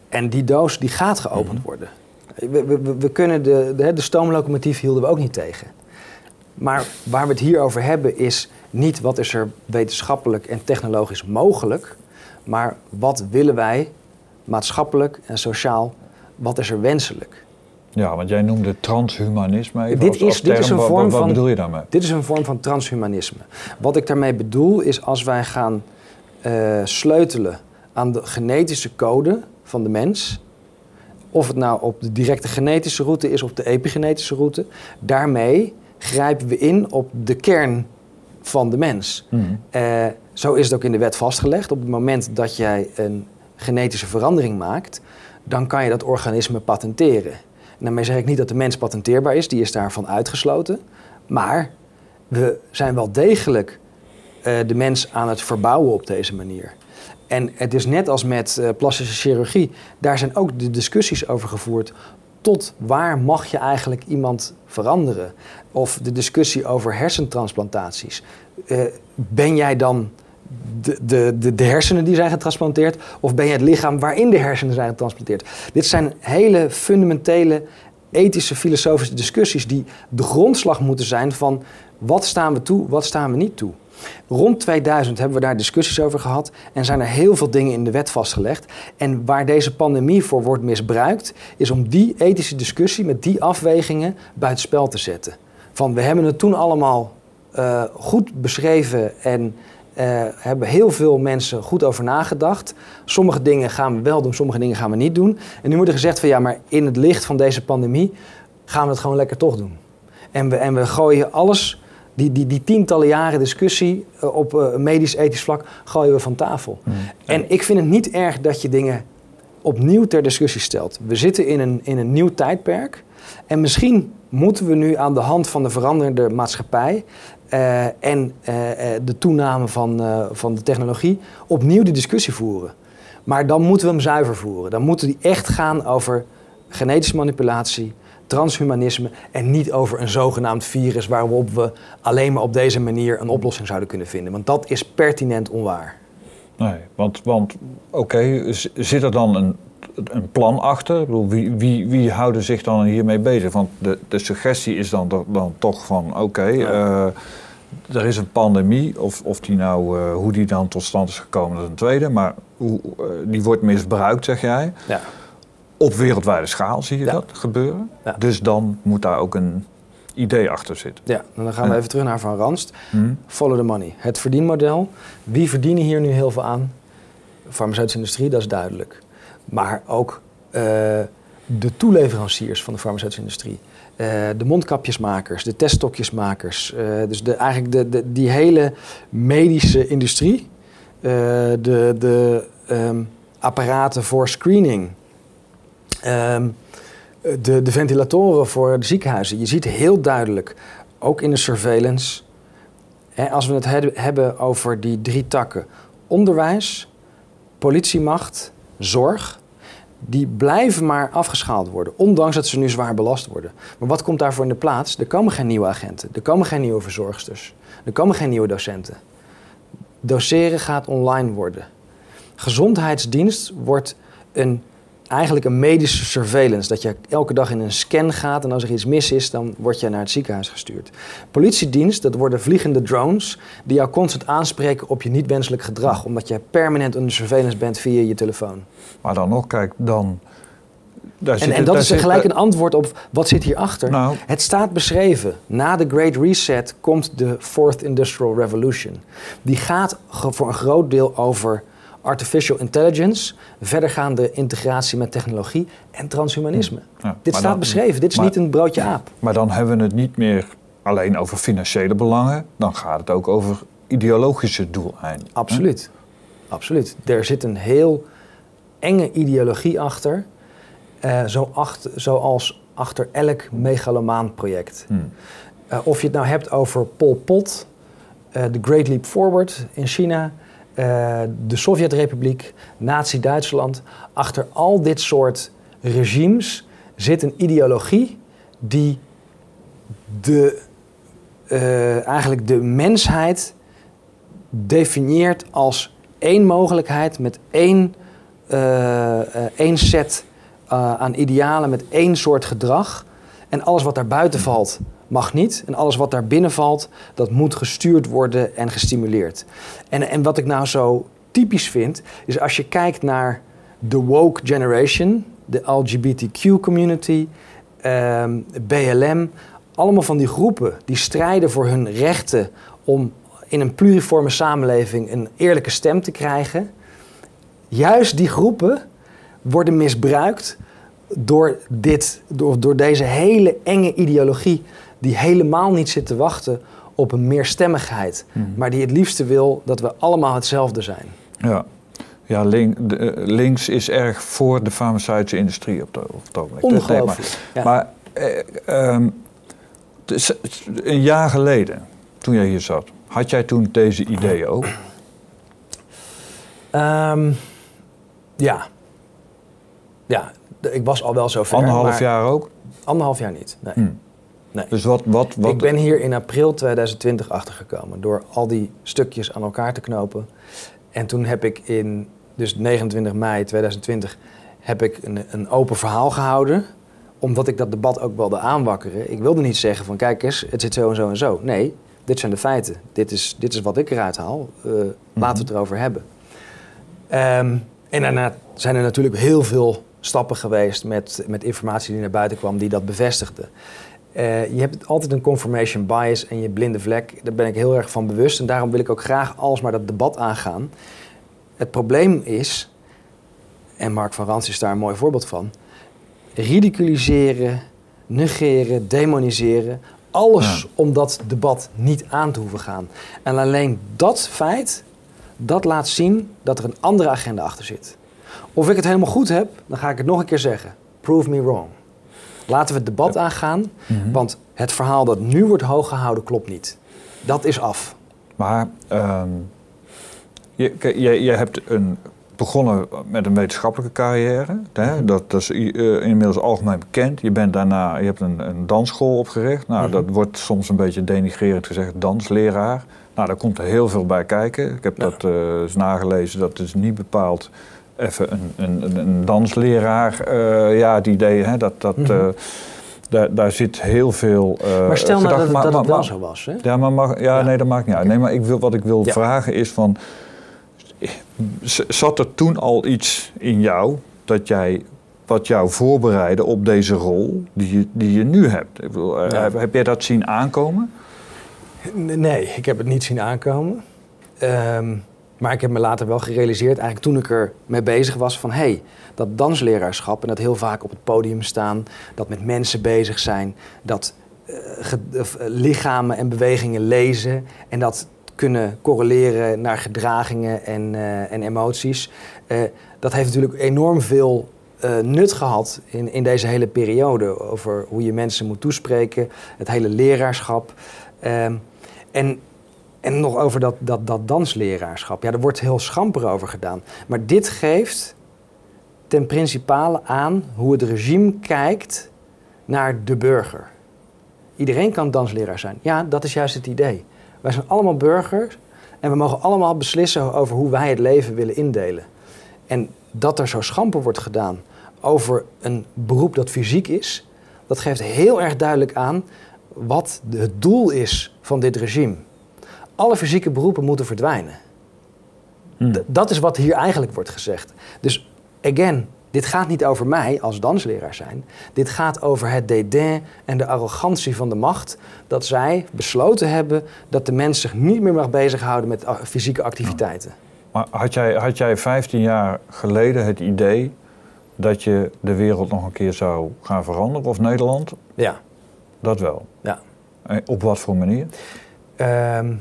En die doos die gaat geopend worden. We, we, we- we kunnen de, de, de stoomlocomotief hielden we ook niet tegen. Maar waar we het hier over hebben is niet wat is er wetenschappelijk en technologisch mogelijk, maar wat willen wij maatschappelijk en sociaal, wat is er wenselijk. Ja, want jij noemde transhumanisme even Dit als, als is- dit is een vorm wat, wat van- bedoel je daarmee? Dit is een vorm van transhumanisme. Wat ik daarmee bedoel is als wij gaan eh, sleutelen aan de genetische code van de mens, of het nou op de directe genetische route is of de epigenetische route, daarmee grijpen we in op de kern van de mens. Mhm. Eh, zo is het ook in de wet vastgelegd. Op het moment dat jij een genetische verandering maakt, dan kan je dat organisme patenteren. En daarmee zeg ik niet dat de mens patenteerbaar is, die is daarvan uitgesloten. Maar we zijn wel degelijk eh, de mens aan het verbouwen op deze manier. En het is net als met eh, plastische chirurgie, daar zijn ook de discussies over gevoerd. Tot waar mag je eigenlijk iemand veranderen? Of de discussie over hersentransplantaties. Eh, ben jij dan de, de, de, hersenen die zijn getransplanteerd? Of ben je het lichaam waarin de hersenen zijn getransplanteerd? Dit zijn hele fundamentele ethische, filosofische discussies die de grondslag moeten zijn van wat staan we toe, wat staan we niet toe. Rond 2000 hebben we daar discussies over gehad en zijn er heel veel dingen in de wet vastgelegd. En waar deze pandemie voor wordt misbruikt, is om die ethische discussie met die afwegingen buitenspel te zetten. Van we hebben het toen allemaal uh, goed beschreven en uh, hebben heel veel mensen goed over nagedacht. Sommige dingen gaan we wel doen, sommige dingen gaan we niet doen. En nu wordt er gezegd van ja, maar in het licht van deze pandemie gaan we het gewoon lekker toch doen. En we, en we gooien alles, die, die, die tientallen jaren discussie uh, op uh, medisch-ethisch vlak, gooien we van tafel. Mm. En ik vind het niet erg dat je dingen opnieuw ter discussie stelt. We zitten in een, in een nieuw tijdperk. En misschien moeten we nu aan de hand van de veranderende maatschappij en de toename van, van de technologie opnieuw die discussie voeren. Maar dan moeten we hem zuiver voeren. Dan moeten die echt gaan over genetische manipulatie, transhumanisme en niet over een zogenaamd virus waarop we alleen maar op deze manier een oplossing zouden kunnen vinden. Want dat is pertinent onwaar. Nee, want, want oké, zit er dan een, een plan achter? Ik bedoel, wie, wie, wie houden zich dan hiermee bezig? Want de, de suggestie is dan, dan toch van oké, okay, ja. uh, er is een pandemie, of, of die nou, uh, hoe die dan tot stand is gekomen, dat is een tweede, maar hoe, uh, die wordt misbruikt, zeg jij. Ja. Op wereldwijde schaal zie je ja. dat gebeuren. Dus dan moet daar ook een idee achter zitten. Ja, en dan gaan we even terug naar Van Ranst. Hmm. Follow the money. Het verdienmodel. Wie verdienen hier nu heel veel aan? De farmaceutische industrie, dat is duidelijk. Maar ook uh, de toeleveranciers van de farmaceutische industrie. Uh, de mondkapjesmakers, de teststokjesmakers. Uh, dus de, eigenlijk de, de, die hele medische industrie. de de um, apparaten voor screening. Um, de, de, ventilatoren voor de ziekenhuizen. Je ziet heel duidelijk, ook in de surveillance, hè, als we het hebben over die drie takken: onderwijs, politiemacht, zorg. Die blijven maar afgeschaald worden, ondanks dat ze nu zwaar belast worden. Maar wat komt daarvoor in de plaats? Er komen geen nieuwe agenten, er komen geen nieuwe verzorgsters, er komen geen nieuwe docenten. Doseren gaat online worden. Gezondheidsdienst wordt een eigenlijk een medische surveillance. Dat je elke dag in een scan gaat en als er iets mis is, dan word je naar het ziekenhuis gestuurd. Politiedienst, dat worden vliegende drones die jou constant aanspreken op je niet wenselijk gedrag. Omdat je permanent onder surveillance bent via je telefoon. Maar dan nog, kijk, dan... En, zit, en, dat is gelijk een antwoord op wat zit hierachter. Nou. Het staat beschreven. Na de Great Reset komt de Fourth Industrial Revolution. Die gaat voor een groot deel over artificial intelligence, verdergaande integratie met technologie en transhumanisme. Ja, dit staat dan, beschreven, dit is maar, niet een broodje aap. Maar dan hebben we het niet meer alleen over financiële belangen, dan gaat het ook over ideologische doeleinden. Absoluut, hè? absoluut. Er zit een heel enge ideologie achter, uh, zo achter zoals achter elk megalomaan project. Hmm. Uh, of je het nou hebt over Pol Pot, uh, The Great Leap Forward in China, uh, de Sovjet-Republiek, Nazi-Duitsland. Achter al dit soort regimes zit een ideologie die de, uh, eigenlijk de mensheid definieert als één mogelijkheid met één, uh, één set aan idealen, met één soort gedrag. En alles wat daar buiten valt, mag niet. En alles wat daar binnen valt, dat moet gestuurd worden en gestimuleerd. En, en wat ik nou zo typisch vind, is als je kijkt naar de woke generation, de LGBTQ community, ehm, BLM, allemaal van die groepen die strijden voor hun rechten om in een pluriforme samenleving een eerlijke stem te krijgen. Juist die groepen worden misbruikt door, dit, door, door deze hele enge ideologie die helemaal niet zit te wachten op een meerstemmigheid, hmm. maar die het liefste wil dat we allemaal hetzelfde zijn. Ja, ja link, de, uh, links is erg voor de farmaceutische industrie op, de, op het ogenblik. Ongelooflijk. Maar, ja. maar eh, um, dus, een jaar geleden, toen jij hier zat, had jij toen deze ideeën ook? Um, ja. Ja, ik was al wel zo ver. Anderhalf maar jaar ook? Anderhalf jaar niet, nee. Hmm. Nee. Dus wat, wat, wat... Ik ben hier in april 2020 achtergekomen door al die stukjes aan elkaar te knopen. En toen heb ik in, dus 29 mei 2020, heb ik een, een open verhaal gehouden. Omdat ik dat debat ook wilde aanwakkeren. Ik wilde niet zeggen van kijk eens, het zit zo en zo en zo. Nee, dit zijn de feiten. Dit is, dit is wat ik eruit haal. Eh, Laten we het erover hebben. Ehm, en daarna zijn er natuurlijk heel veel stappen geweest met, met informatie die naar buiten kwam die dat bevestigde. Eh, je hebt altijd een confirmation bias en je blinde vlek. Daar ben ik heel erg van bewust. En daarom wil ik ook graag alles maar dat debat aangaan. Het probleem is, en Mark van Rans is daar een mooi voorbeeld van, ridiculiseren, negeren, demoniseren. Alles om dat debat niet aan te hoeven gaan. En alleen dat feit, dat laat zien dat er een andere agenda achter zit. Of ik het helemaal goed heb, dan ga ik het nog een keer zeggen. Prove me wrong. Laten we het debat aangaan, want het verhaal dat nu wordt hooggehouden klopt niet. Dat is af. Maar ehm, je, je, je hebt een, begonnen met een wetenschappelijke carrière. Hè? Dat, dat is eh, inmiddels algemeen bekend. Je bent daarna, je hebt een, een dansschool opgericht. Nou, Mhm. dat wordt soms een beetje denigrerend gezegd, dansleraar. Nou, daar komt er heel veel bij kijken. Ik heb Ja. dat eh, eens nagelezen. Dat is niet bepaald even een, een, een, dansleraar. eh, ja, het idee, hè, dat, dat, Mhm. eh, daar, daar zit heel veel eh, maar stel nou dat, maar- dat het wel zo was. Hè? ja, maar mag, ja, Ja. nee, dat maakt niet uit. Nee, maar ik wil, wat ik wil Ja. vragen is van... Zat er toen al iets in jou dat jij, wat jou voorbereidde op deze rol die je, die je nu hebt? Ik bedoel, Ja. heb, heb jij dat zien aankomen? Nee, ik heb het niet zien aankomen. Ehm, maar ik heb me later wel gerealiseerd, eigenlijk toen ik er mee bezig was, van hé, hey, dat dansleraarschap en dat heel vaak op het podium staan, dat met mensen bezig zijn, dat eh, eh, lichamen en bewegingen lezen en dat kunnen correleren naar gedragingen en, eh, en emoties. Dat heeft natuurlijk enorm veel nut gehad in, in deze hele periode over hoe je mensen moet toespreken, het hele leraarschap. Ehm, en, en nog over dat, dat, dat dansleraarschap. Ja, er wordt heel schamper over gedaan. Maar dit geeft ten principale aan hoe het regime kijkt naar de burger. Iedereen kan dansleraar zijn. Ja, dat is juist het idee. Wij zijn allemaal burgers en we mogen allemaal beslissen over hoe wij het leven willen indelen. En dat er zo schamper wordt gedaan over een beroep dat fysiek is, dat geeft heel erg duidelijk aan wat het doel is van dit regime. Alle fysieke beroepen moeten verdwijnen. Hmm. Dat is wat hier eigenlijk wordt gezegd. Dus again, dit gaat niet over mij als dansleraar zijn. Dit gaat over het dédain en de arrogantie van de macht. Dat zij besloten hebben dat de mens zich niet meer mag bezighouden met a- fysieke activiteiten. Maar had jij, had jij 15 jaar geleden het idee dat je de wereld nog een keer zou gaan veranderen? Of Nederland? Ja, Dat wel. ja. En op wat voor manier? Ehm,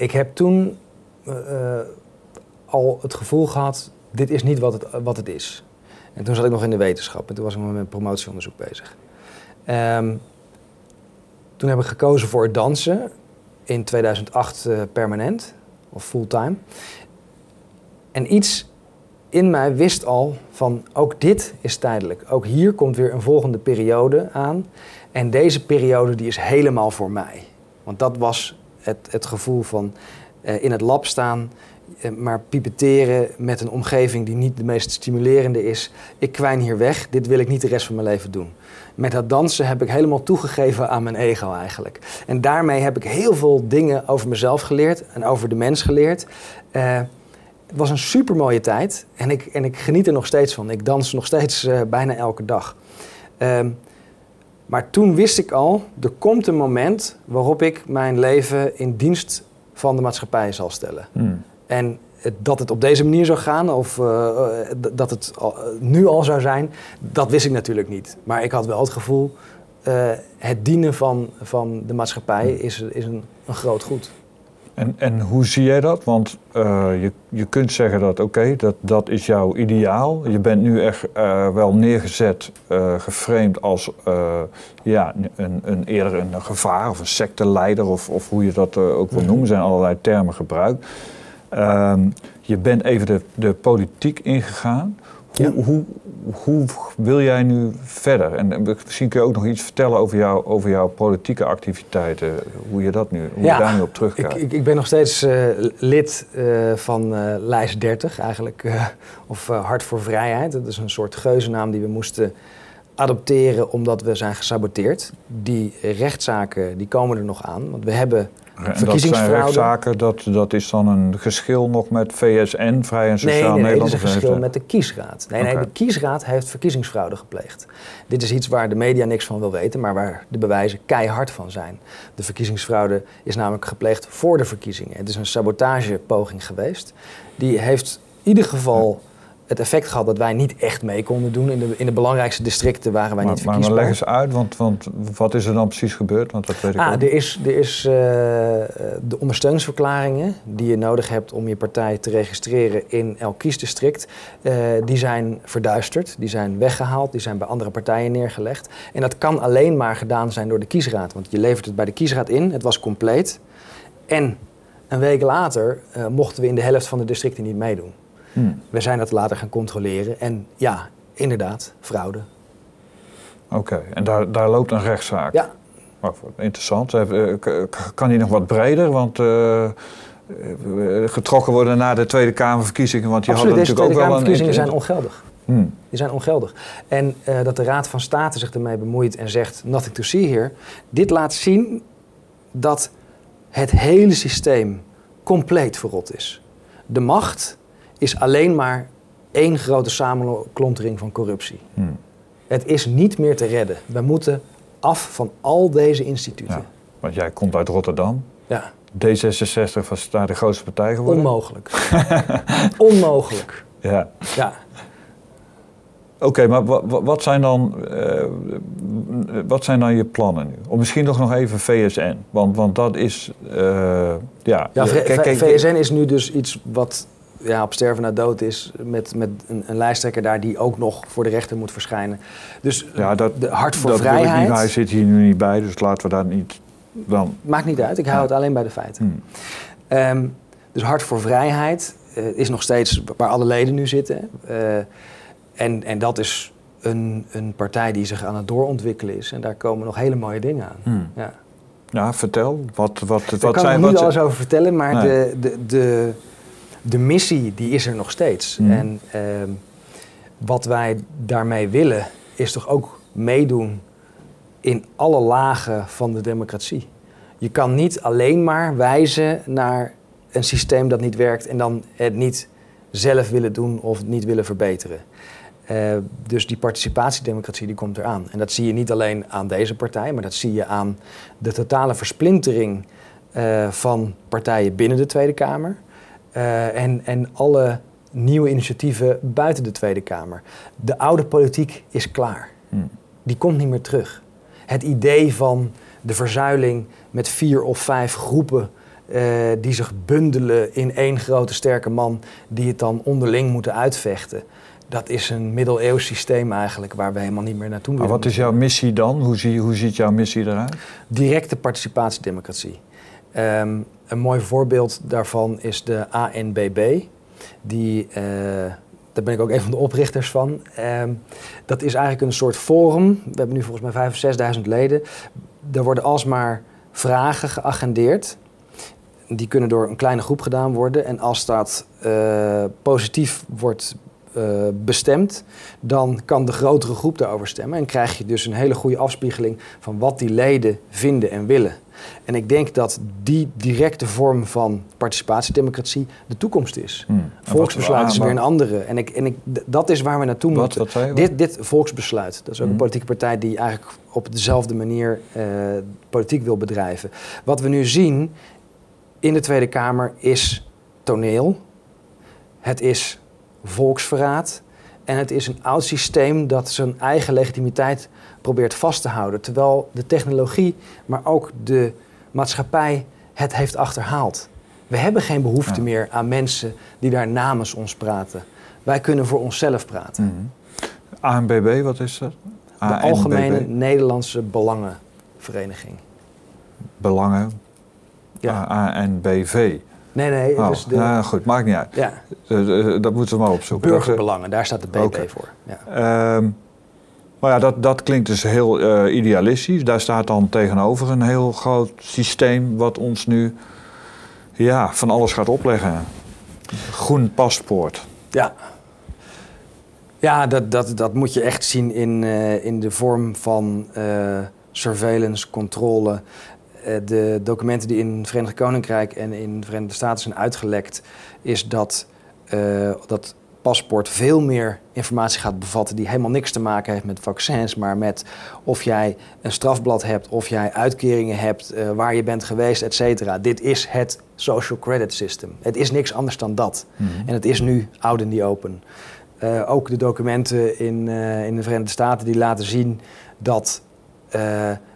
ik heb toen eh, eh, al het gevoel gehad, dit is niet wat het, wat het is. En toen zat ik nog in de wetenschap en toen was ik met promotieonderzoek bezig. Ehm, toen heb ik gekozen voor het dansen in 2008 eh, permanent of fulltime. En iets in mij wist al van ook dit is tijdelijk. Ook hier komt weer een volgende periode aan. En deze periode die is helemaal voor mij. Want dat was het, het gevoel van eh, in het lab staan, eh, maar pipeteren met een omgeving die niet de meest stimulerende is. Ik kwijn hier weg, dit wil ik niet de rest van mijn leven doen. Met dat dansen heb ik helemaal toegegeven aan mijn ego eigenlijk. En daarmee heb ik heel veel dingen over mezelf geleerd en over de mens geleerd. Eh, het was een supermooie tijd en ik, en ik geniet er nog steeds van. Ik dans nog steeds bijna elke dag. Ehm, maar toen wist ik al, er komt een moment waarop ik mijn leven in dienst van de maatschappij zal stellen. Hmm. En dat het op deze manier zou gaan, of eh, eh, dat het al- eh, nu al zou zijn, dat wist ik natuurlijk niet. Maar ik had wel het gevoel, het dienen van, van de maatschappij is, is een, een groot goed. En, en hoe zie jij dat? Want eh, je, je kunt zeggen dat, oké, dat, dat is jouw ideaal. Je bent nu echt eh, wel neergezet, eh geframed als ja, een, een, eerder een gevaar of een secteleider of, of hoe je dat ook wil noemen. Er zijn allerlei termen gebruikt. Ehm, je bent even de, de politiek ingegaan. Hoe, Ja. hoe, hoe wil jij nu verder? En misschien kun je ook nog iets vertellen over, jou, over jouw politieke activiteiten. Hoe je, dat nu, hoe Ja, je daar nu op terugkijkt. Ik, ik, ik ben nog steeds eh, lid eh, van eh, lijst 30 eigenlijk, of Hart voor Vrijheid. Dat is een soort geuzennaam die we moesten adopteren omdat we zijn gesaboteerd. Die rechtszaken die komen er nog aan. Want we hebben En dat zijn verkiezingsfraude. rechtszaken, dat, dat is dan een geschil nog met VSN, Vrij en Sociaal Nee, nee, nee, is een het- met de kiesraad. Nee, nee, de kiesraad heeft verkiezingsfraude gepleegd. Dit is iets waar de media niks van wil weten, maar waar de bewijzen keihard van zijn. De verkiezingsfraude is namelijk gepleegd voor de verkiezingen. Het is een sabotagepoging geweest. Die heeft in ieder geval het effect gehad dat wij niet echt mee konden doen. In de, in de belangrijkste districten waren wij Maar, niet maar, maar verkiesbaar. leg eens uit, want, want wat is er dan precies gebeurd? Want dat weet ik Ah, ook. er is, er is eh, de ondersteuningsverklaringen die je nodig hebt om je partij te registreren in elk kiesdistrict. eh, die zijn verduisterd, die zijn weggehaald, die zijn bij andere partijen neergelegd. En dat kan alleen maar gedaan zijn door de kiesraad. Want je levert het bij de kiesraad in, het was compleet. En een week later eh, mochten we in de helft van de districten niet meedoen. Hmm, We zijn dat later gaan controleren en ja, inderdaad, fraude. Oké, en daar, daar loopt een rechtszaak. Ja. Interessant. Eh, k- Kan die nog wat breder? Want eh, eh, getrokken worden na de Tweede Kamerverkiezingen. Want die Absoluut, hadden Tweede natuurlijk ook wel Kamerverkiezingen zijn een. ongeldig. Hmm, Die zijn ongeldig. En eh, dat de Raad van State zich ermee bemoeit en zegt: nothing to see here. Dit laat zien dat het hele systeem compleet verrot is. De macht is alleen maar één grote samenklontering van corruptie. hmm. Het is niet meer te redden. We moeten af van al deze instituten. Ja. Want jij komt uit Rotterdam. Ja, D66 was daar de grootste partij geworden. onmogelijk. onmogelijk. Ja. Ja. Oké, maar wa- wa- wat zijn, dan, eh, wat zijn dan je plannen nu? Of misschien nog, nog even VSN. Want, want dat is. eh, ja, Ja, kijk, kijk, VSN is nu dus iets wat ja, op sterven na dood is. Met, met een, een lijsttrekker daar die ook nog voor de rechter moet verschijnen. Dus Ja, dat, de Hart voor dat wil ik niet, Vrijheid hij zit hier nu niet bij, dus laten we daar niet. Dan, maakt niet uit. Ik hou Ja. het alleen bij de feiten. hmm. Ehm, dus Hart voor Vrijheid eh, is nog steeds waar alle leden nu zitten. Eh, en, en dat is een, een partij die zich aan het doorontwikkelen is. En daar komen nog hele mooie dingen aan. Hmm. Ja. Ja, vertel. Wat, wat, Daar wat kan zijn ik wat niet alles over vertellen, maar Nee. de, de, de, de missie die is er nog steeds. Mhm. En ehm, wat wij daarmee willen is toch ook meedoen in alle lagen van de democratie. Je kan niet alleen maar wijzen naar een systeem dat niet werkt en dan het niet zelf willen doen of het niet willen verbeteren. Eh, dus die participatiedemocratie die komt eraan. En dat zie je niet alleen aan deze partij, maar dat zie je aan de totale versplintering eh, van partijen binnen de Tweede Kamer. Eh, en, en alle nieuwe initiatieven buiten de Tweede Kamer. De oude politiek is klaar. Hmm. Die komt niet meer terug. Het idee van de verzuiling met vier of vijf groepen eh, die zich bundelen in één grote sterke man die het dan onderling moeten uitvechten. Dat is een middeleeuws systeem eigenlijk waar we helemaal niet meer naartoe Maar willen. wat is jouw missie dan? Hoe, zie, hoe ziet jouw missie eruit? Directe participatiedemocratie. Ehm, een mooi voorbeeld daarvan is de ANBB. Die, eh, daar ben ik ook een van de oprichters van. Ehm, dat is eigenlijk een soort forum. We hebben nu volgens mij 5.000 of 6.000 leden. Er worden alsmaar vragen geagendeerd. Die kunnen door een kleine groep gedaan worden. En als dat eh, positief wordt eh, bestemd, dan kan de grotere groep daarover stemmen. En krijg je dus een hele goede afspiegeling van wat die leden vinden en willen. En ik denk dat die directe vorm van participatiedemocratie de toekomst is. Hmm. Volksbesluit is weer een andere. En, ik, en ik, dat is waar we naartoe Wat, moeten. wat zei je? Dit, dit volksbesluit, dat is ook een politieke partij die eigenlijk op dezelfde manier eh, politiek wil bedrijven. Wat we nu zien in de Tweede Kamer is toneel, het is volksverraad en het is een oud systeem dat zijn eigen legitimiteit probeert vast te houden. Terwijl de technologie, maar ook de maatschappij het heeft achterhaald. We hebben geen behoefte Ja. meer aan mensen die daar namens ons praten. Wij kunnen voor onszelf praten. Mhm. ANBB, wat is dat? De? Algemene Nederlandse Belangenvereniging. Belangen. Ja. ANBV. Nee, nee, Oh, dus de nou goed, maakt niet uit. ja, Eh, eh, dat moeten we maar opzoeken. burgerbelangen, daar staat de BP voor. Ja. Ehm, maar ja, dat, dat klinkt dus heel eh, idealistisch. Daar staat dan tegenover een heel groot systeem wat ons nu ja, van alles gaat opleggen. Groen paspoort. ja. Ja, dat, dat, dat moet je echt zien in, eh, in de vorm van eh, surveillance, controle. Eh, de documenten die in het Verenigd Koninkrijk en in de Verenigde Staten zijn uitgelekt, is dat eh, dat paspoort veel meer informatie gaat bevatten die helemaal niks te maken heeft met vaccins, maar met of jij een strafblad hebt, of jij uitkeringen hebt, eh, waar je bent geweest, et cetera. Dit is het social credit system. Het is niks anders dan dat. En het is nu out in the open. Ook de documenten in, in de Verenigde Staten die laten zien dat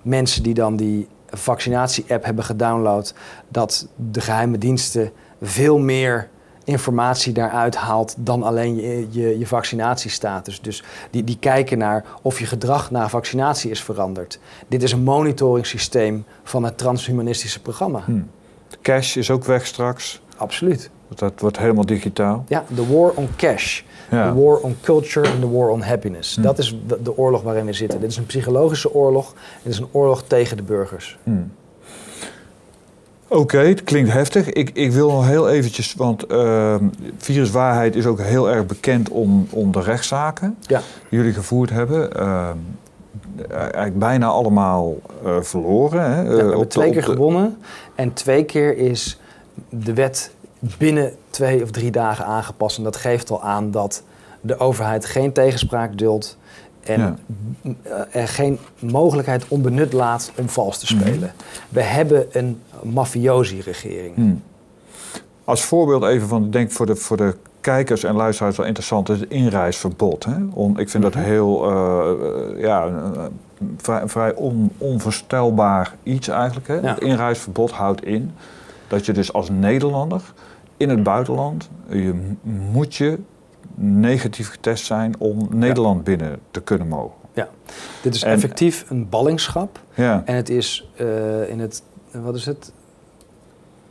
mensen die dan die vaccinatie-app hebben gedownload, dat de geheime diensten veel meer informatie daaruit haalt dan alleen je, je, je vaccinatiestatus. Dus die, die kijken naar of je gedrag na vaccinatie is veranderd. Dit is een monitoringssysteem van het transhumanistische programma. Cash is ook weg straks. Absoluut. Dat wordt helemaal digitaal. Ja, de war on cash. Ja. De war on culture en de war on happiness. Hm. Dat is de, de oorlog waarin we zitten. Dit is een psychologische oorlog. Dit is een oorlog tegen de burgers. Oké, het klinkt heftig. Ik, ik wil nog heel eventjes, want ehm, viruswaarheid is ook heel erg bekend om, om de rechtszaken Ja. die jullie gevoerd hebben. Ehm, eigenlijk bijna allemaal eh, verloren. Hè? Ja, we hebben twee keer gewonnen. En twee keer is de wet binnen twee of drie dagen aangepast. En dat geeft al aan dat de overheid geen tegenspraak duldt. En Ja. eh, er geen mogelijkheid onbenut laat om vals te spelen. Mhm. We hebben een mafiosi-regering. Hmm. Als voorbeeld even van, ik denk voor de, voor de kijkers en luisteraars wel interessant, is het inreisverbod. Hè? On- ik vind dat Mhm. heel, eh, eh, ja, vrij, vrij on- onvoorstelbaar iets eigenlijk. Hè? Ja. Het inreisverbod houdt in dat je dus als Nederlander in het buitenland, je moet je negatief getest zijn om Nederland binnen te kunnen mogen. Dit is En- effectief een ballingschap. Ja, En het is eh, in het, wat is het?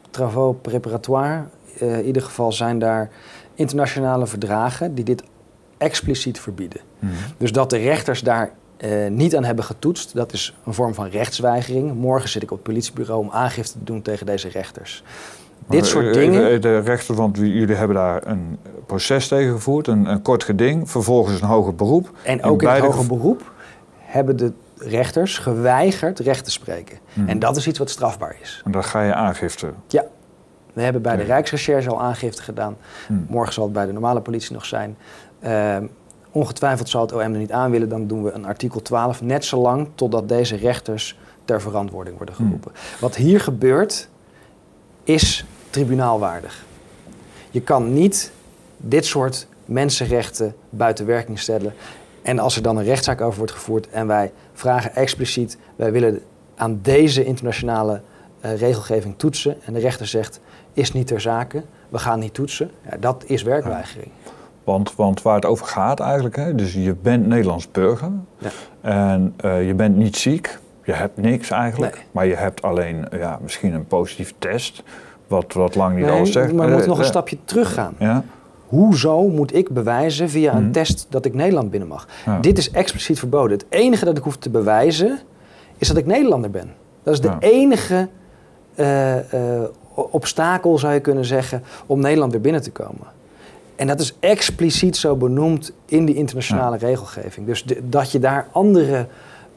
Travaux préparatoire. Eh, in ieder geval zijn daar internationale verdragen die dit expliciet verbieden. Mhm. Dus dat de rechters daar eh, niet aan hebben getoetst, dat is een vorm van rechtsweigering. Morgen zit ik op het politiebureau om aangifte te doen tegen deze rechters. Dit soort eh, dingen. eh, De rechter, want jullie hebben daar een proces tegen gevoerd, een, een kort geding, vervolgens een hoger beroep. En ook in het hoger beroep hebben de rechters geweigerd recht te spreken. Mhm. En dat is iets wat strafbaar is. En dan ga je aangifte. We hebben bij de. Rijksrecherche al aangifte gedaan. Hmm. Morgen zal het bij de normale politie nog zijn. Ehm, ongetwijfeld zal het OM er niet aan willen. Dan doen we een artikel 12 net zo lang totdat deze rechters ter verantwoording worden Hmm. geroepen. Wat hier gebeurt is tribunaalwaardig. Je kan niet dit soort mensenrechten buiten werking stellen. En als er dan een rechtszaak over wordt gevoerd en wij vragen expliciet, wij willen aan deze internationale eh, regelgeving toetsen. En de rechter zegt, is niet ter zake, we gaan niet toetsen. Ja, dat is werkweigering. Want, want waar het over gaat eigenlijk, hè, dus je bent Nederlands burger Ja. en eh, je bent niet ziek, je hebt niks eigenlijk, Nee. maar je hebt alleen ja, misschien een positieve test, wat, wat lang niet Nee, alles zegt. maar we Eh, moeten nog een eh, stapje terug gaan. Ja, Hoezo moet ik bewijzen via een Mhm. test dat ik Nederland binnen mag? Ja. Dit is expliciet verboden. Het enige dat ik hoef te bewijzen is dat ik Nederlander ben. Dat is de Ja. enige eh, eh, obstakel, zou je kunnen zeggen, om Nederland weer binnen te komen. En dat is expliciet zo benoemd in die internationale regelgeving. Dus de- dat je daar andere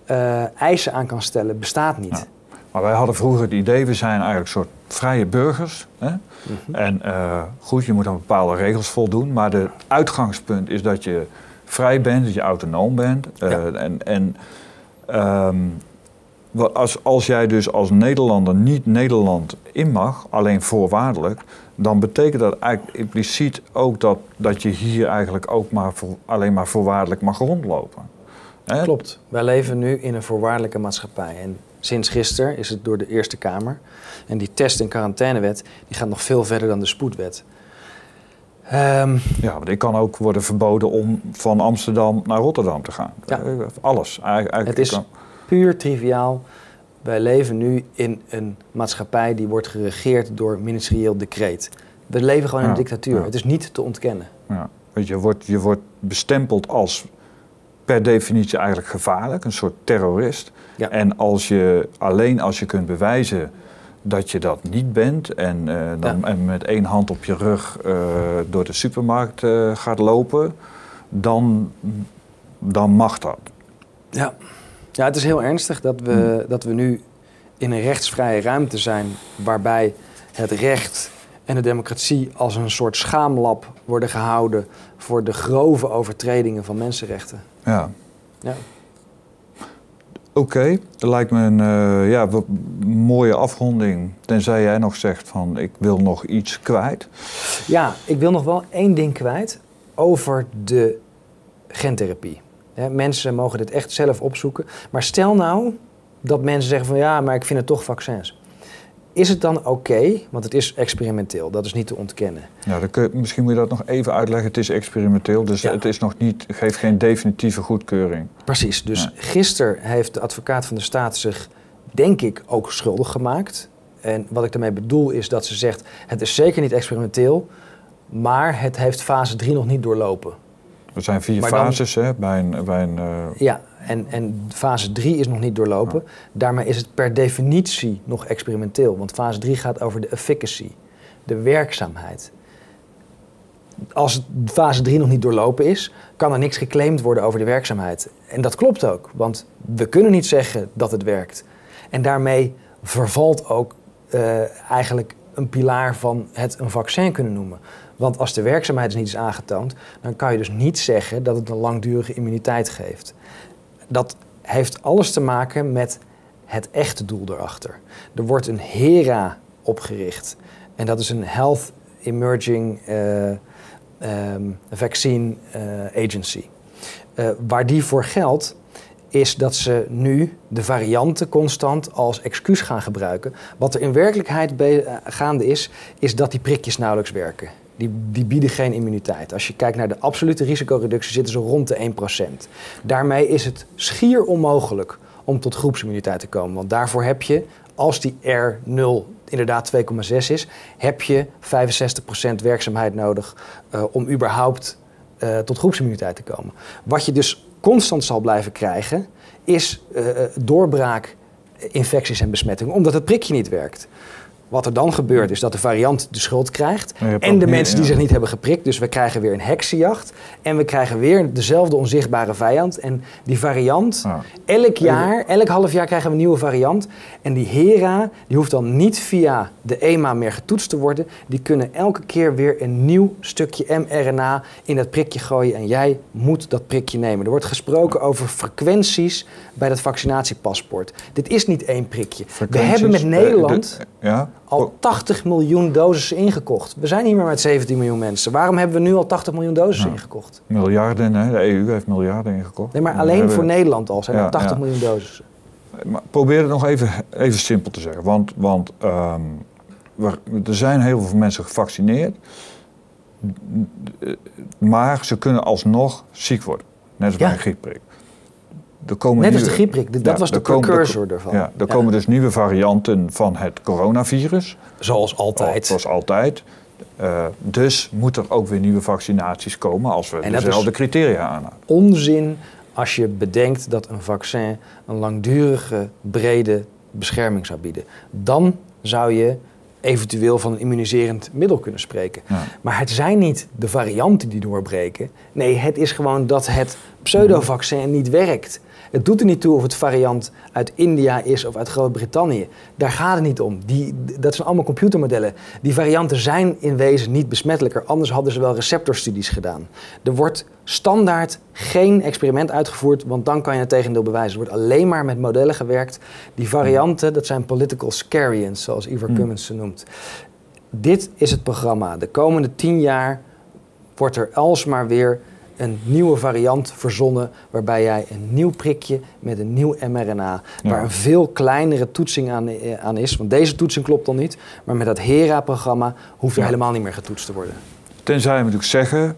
eh, eisen aan kan stellen, bestaat niet. Maar wij hadden vroeger het idee, we zijn eigenlijk een soort vrije burgers. Hè? Mhm. En eh, goed, je moet aan bepaalde regels voldoen, maar het uitgangspunt is dat je vrij bent, dat je autonoom bent. Eh, Ja. En, en ehm, als, als jij dus als Nederlander niet Nederland in mag, alleen voorwaardelijk, dan betekent dat eigenlijk impliciet ook dat, dat je hier eigenlijk ook maar voor, alleen maar voorwaardelijk mag rondlopen. Hè? Klopt. Wij leven nu in een voorwaardelijke maatschappij. En sinds gisteren is het door de Eerste Kamer. En die test- en quarantainewet die gaat nog veel verder dan de spoedwet. Ehm, Ja, want ik kan ook worden verboden om van Amsterdam naar Rotterdam te gaan. Ja. Eh, Alles. Eigen- Eigenlijk Het is- kan- puur triviaal. Wij leven nu in een maatschappij die wordt geregeerd door ministerieel decreet. We leven gewoon in een dictatuur. ja. Het is niet te ontkennen. Ja. Weet je, je, wordt, je wordt bestempeld als per definitie eigenlijk gevaarlijk, een soort terrorist. Ja. En als je, alleen als je kunt bewijzen dat je dat niet bent en, eh, dan, Ja. en met één hand op je rug eh, door de supermarkt eh, gaat lopen, dan, dan mag dat. Ja. ja, het is heel ernstig dat we, dat we nu in een rechtsvrije ruimte zijn waarbij het recht en de democratie als een soort schaamlab worden gehouden voor de grove overtredingen van mensenrechten. Ja. Ja. Oké, dat lijkt me een eh, ja, mooie afronding. Tenzij jij nog zegt van ik wil nog iets kwijt. Ja, ik wil nog wel één ding kwijt over de gentherapie. Mensen mogen dit echt zelf opzoeken. Maar stel nou dat mensen zeggen van ja, maar ik vind het toch vaccins. Is het dan oké, want het is experimenteel, dat is niet te ontkennen. Ja, dan kun je- misschien moet je dat nog even uitleggen. Het is experimenteel, dus Ja. het is nog niet, geeft geen definitieve goedkeuring. Precies, dus Ja. gisteren heeft de advocaat van de staat zich, denk ik, ook schuldig gemaakt. En wat ik daarmee bedoel is dat ze zegt, het is zeker niet experimenteel, maar het heeft fase 3 nog niet doorlopen. Er zijn vier Maar dan- fases hè, bij een, bij een eh, Ja, en, en fase 3 is nog niet doorlopen. Daarmee is het per definitie nog experimenteel. Want fase 3 gaat over de efficacy, de werkzaamheid. Als fase 3 nog niet doorlopen is, kan er niks geclaimd worden over de werkzaamheid. En dat klopt ook, want we kunnen niet zeggen dat het werkt. En daarmee vervalt ook eh, eigenlijk een pilaar van het een vaccin kunnen noemen. Want als de werkzaamheid dus niet is aangetoond, dan kan je dus niet zeggen dat het een langdurige immuniteit geeft. Dat heeft alles te maken met het echte doel erachter. Er wordt een HERA opgericht. En dat is een Health Emerging eh, ehm, Vaccine eh, Agency. Eh, waar die voor geldt, is dat ze nu de varianten constant als excuus gaan gebruiken. Wat er in werkelijkheid gaande is, is dat die prikjes nauwelijks werken. Die, die bieden geen immuniteit. Als je kijkt naar de absolute risicoreductie zitten ze rond de 1%. Daarmee is het schier onmogelijk om tot groepsimmuniteit te komen. Want daarvoor heb je, als die R0 inderdaad 2,6 is, heb je 65% werkzaamheid nodig eh, om überhaupt eh, tot groepsimmuniteit te komen. Wat je dus constant zal blijven krijgen, is eh, doorbraak, infecties en besmettingen, omdat het prikje niet werkt. Wat er dan gebeurt is dat de variant de schuld krijgt. En de mensen die zich niet hebben geprikt. Dus we krijgen weer een heksenjacht. En we krijgen weer dezelfde onzichtbare vijand. En die variant, Ja. elk jaar, elk half jaar krijgen we een nieuwe variant. En die HERA, die hoeft dan niet via de EMA meer getoetst te worden. Die kunnen elke keer weer een nieuw stukje mRNA in dat prikje gooien. En jij moet dat prikje nemen. Er wordt gesproken over frequenties bij dat vaccinatiepaspoort. Dit is niet één prikje. We hebben met Eh, Nederland de- ja? Al 80 miljoen doses ingekocht. We zijn niet meer met 17 miljoen mensen. Waarom hebben we nu al 80 miljoen doses ingekocht? Miljarden, hè? de EU heeft miljarden ingekocht. Nee, maar alleen hebben- voor Nederland al zijn er Ja, 80 ja. miljoen doses. Maar probeer het nog even, even simpel te zeggen. Want, want ehm, er zijn heel veel mensen gevaccineerd. Maar ze kunnen alsnog ziek worden. Net als bij een griepprik. Er komen Net als nieuwe- de griepprik. Dat Ja, was de precursor ervan. Ja, er Ja. komen dus nieuwe varianten van het coronavirus. Zoals altijd. Zoals altijd. Eh, dus moeten er ook weer nieuwe vaccinaties komen als we En dezelfde criteria aanhouden. Onzin als je bedenkt dat een vaccin een langdurige, brede bescherming zou bieden. Dan zou je eventueel van een immuniserend middel kunnen spreken. Ja. Maar het zijn niet de varianten die doorbreken. Nee, het is gewoon dat het pseudovaccin niet werkt. Het doet er niet toe of het variant uit India is of uit Groot-Brittannië. Daar gaat het niet om. Die, dat zijn allemaal computermodellen. Die varianten zijn in wezen niet besmettelijker. Anders hadden ze wel receptorstudies gedaan. Er wordt standaard geen experiment uitgevoerd, want dan kan je het tegendeel bewijzen. Er wordt alleen maar met modellen gewerkt. Die varianten, dat zijn political scariants, zoals Ivor Cummins ze noemt. Dit is het programma. De komende tien jaar wordt er alsmaar weer een nieuwe variant verzonnen waarbij jij een nieuw prikje met een nieuw mRNA, waar een veel kleinere toetsing aan, eh, aan is, want deze toetsing klopt dan niet, maar met dat HERA-programma hoeft er Ja. helemaal niet meer getoetst te worden. Tenzij we natuurlijk zeggen,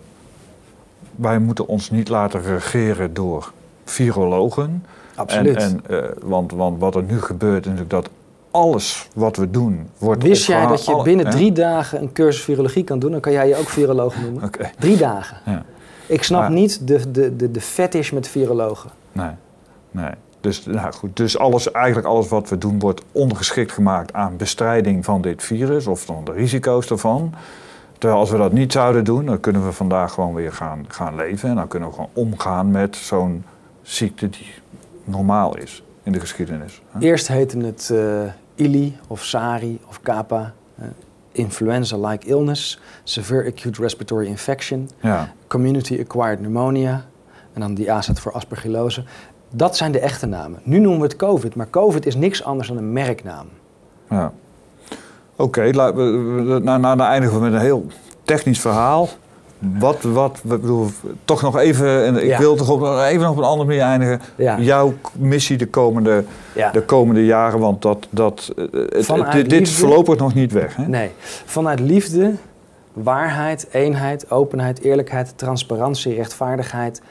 wij moeten ons niet laten regeren door virologen. Absoluut. En, en, eh, want, want wat er nu gebeurt is natuurlijk dat alles wat we doen wordt Wist jij dat je alle- binnen hè? drie dagen een cursus virologie kan doen? Dan kan jij je ook viroloog noemen. Drie dagen. ja. Ik snap niet de, de, de, de fetish met virologen. Nee, nee. Dus, nou goed, dus alles, eigenlijk alles wat we doen wordt ongeschikt gemaakt aan bestrijding van dit virus of van de risico's ervan. Terwijl als we dat niet zouden doen, dan kunnen we vandaag gewoon weer gaan, gaan leven. En dan kunnen we gewoon omgaan met zo'n ziekte die normaal is in de geschiedenis. hè. Eerst heette het eh ILI of SARI of CAPA. eh, Influenza-like illness, severe acute respiratory infection, Ja, community acquired pneumonia. En dan die A staat voor aspergillose. Dat zijn de echte namen. Nu noemen we het COVID, maar COVID is niks anders dan een merknaam. ja. Oké, laten we- we- nou, nou, dan eindigen we met een heel technisch verhaal. Wat, wat, we bedoel, toch nog even, en ik Ja. wil toch op, even op een andere manier eindigen. Ja. Jouw missie de komende, Ja. de komende jaren, want dat, dat, eh, het- dit, dit is voorlopig nog niet weg. Hè? Nee, vanuit liefde, waarheid, eenheid, openheid, eerlijkheid, transparantie, rechtvaardigheid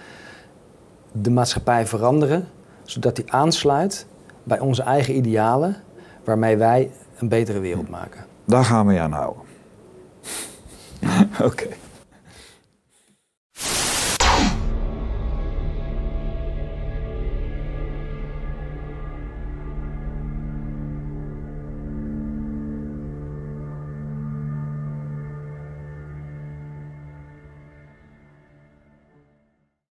de maatschappij veranderen, zodat die aansluit bij onze eigen idealen, waarmee wij een betere wereld maken. Daar gaan we je aan houden. Oké.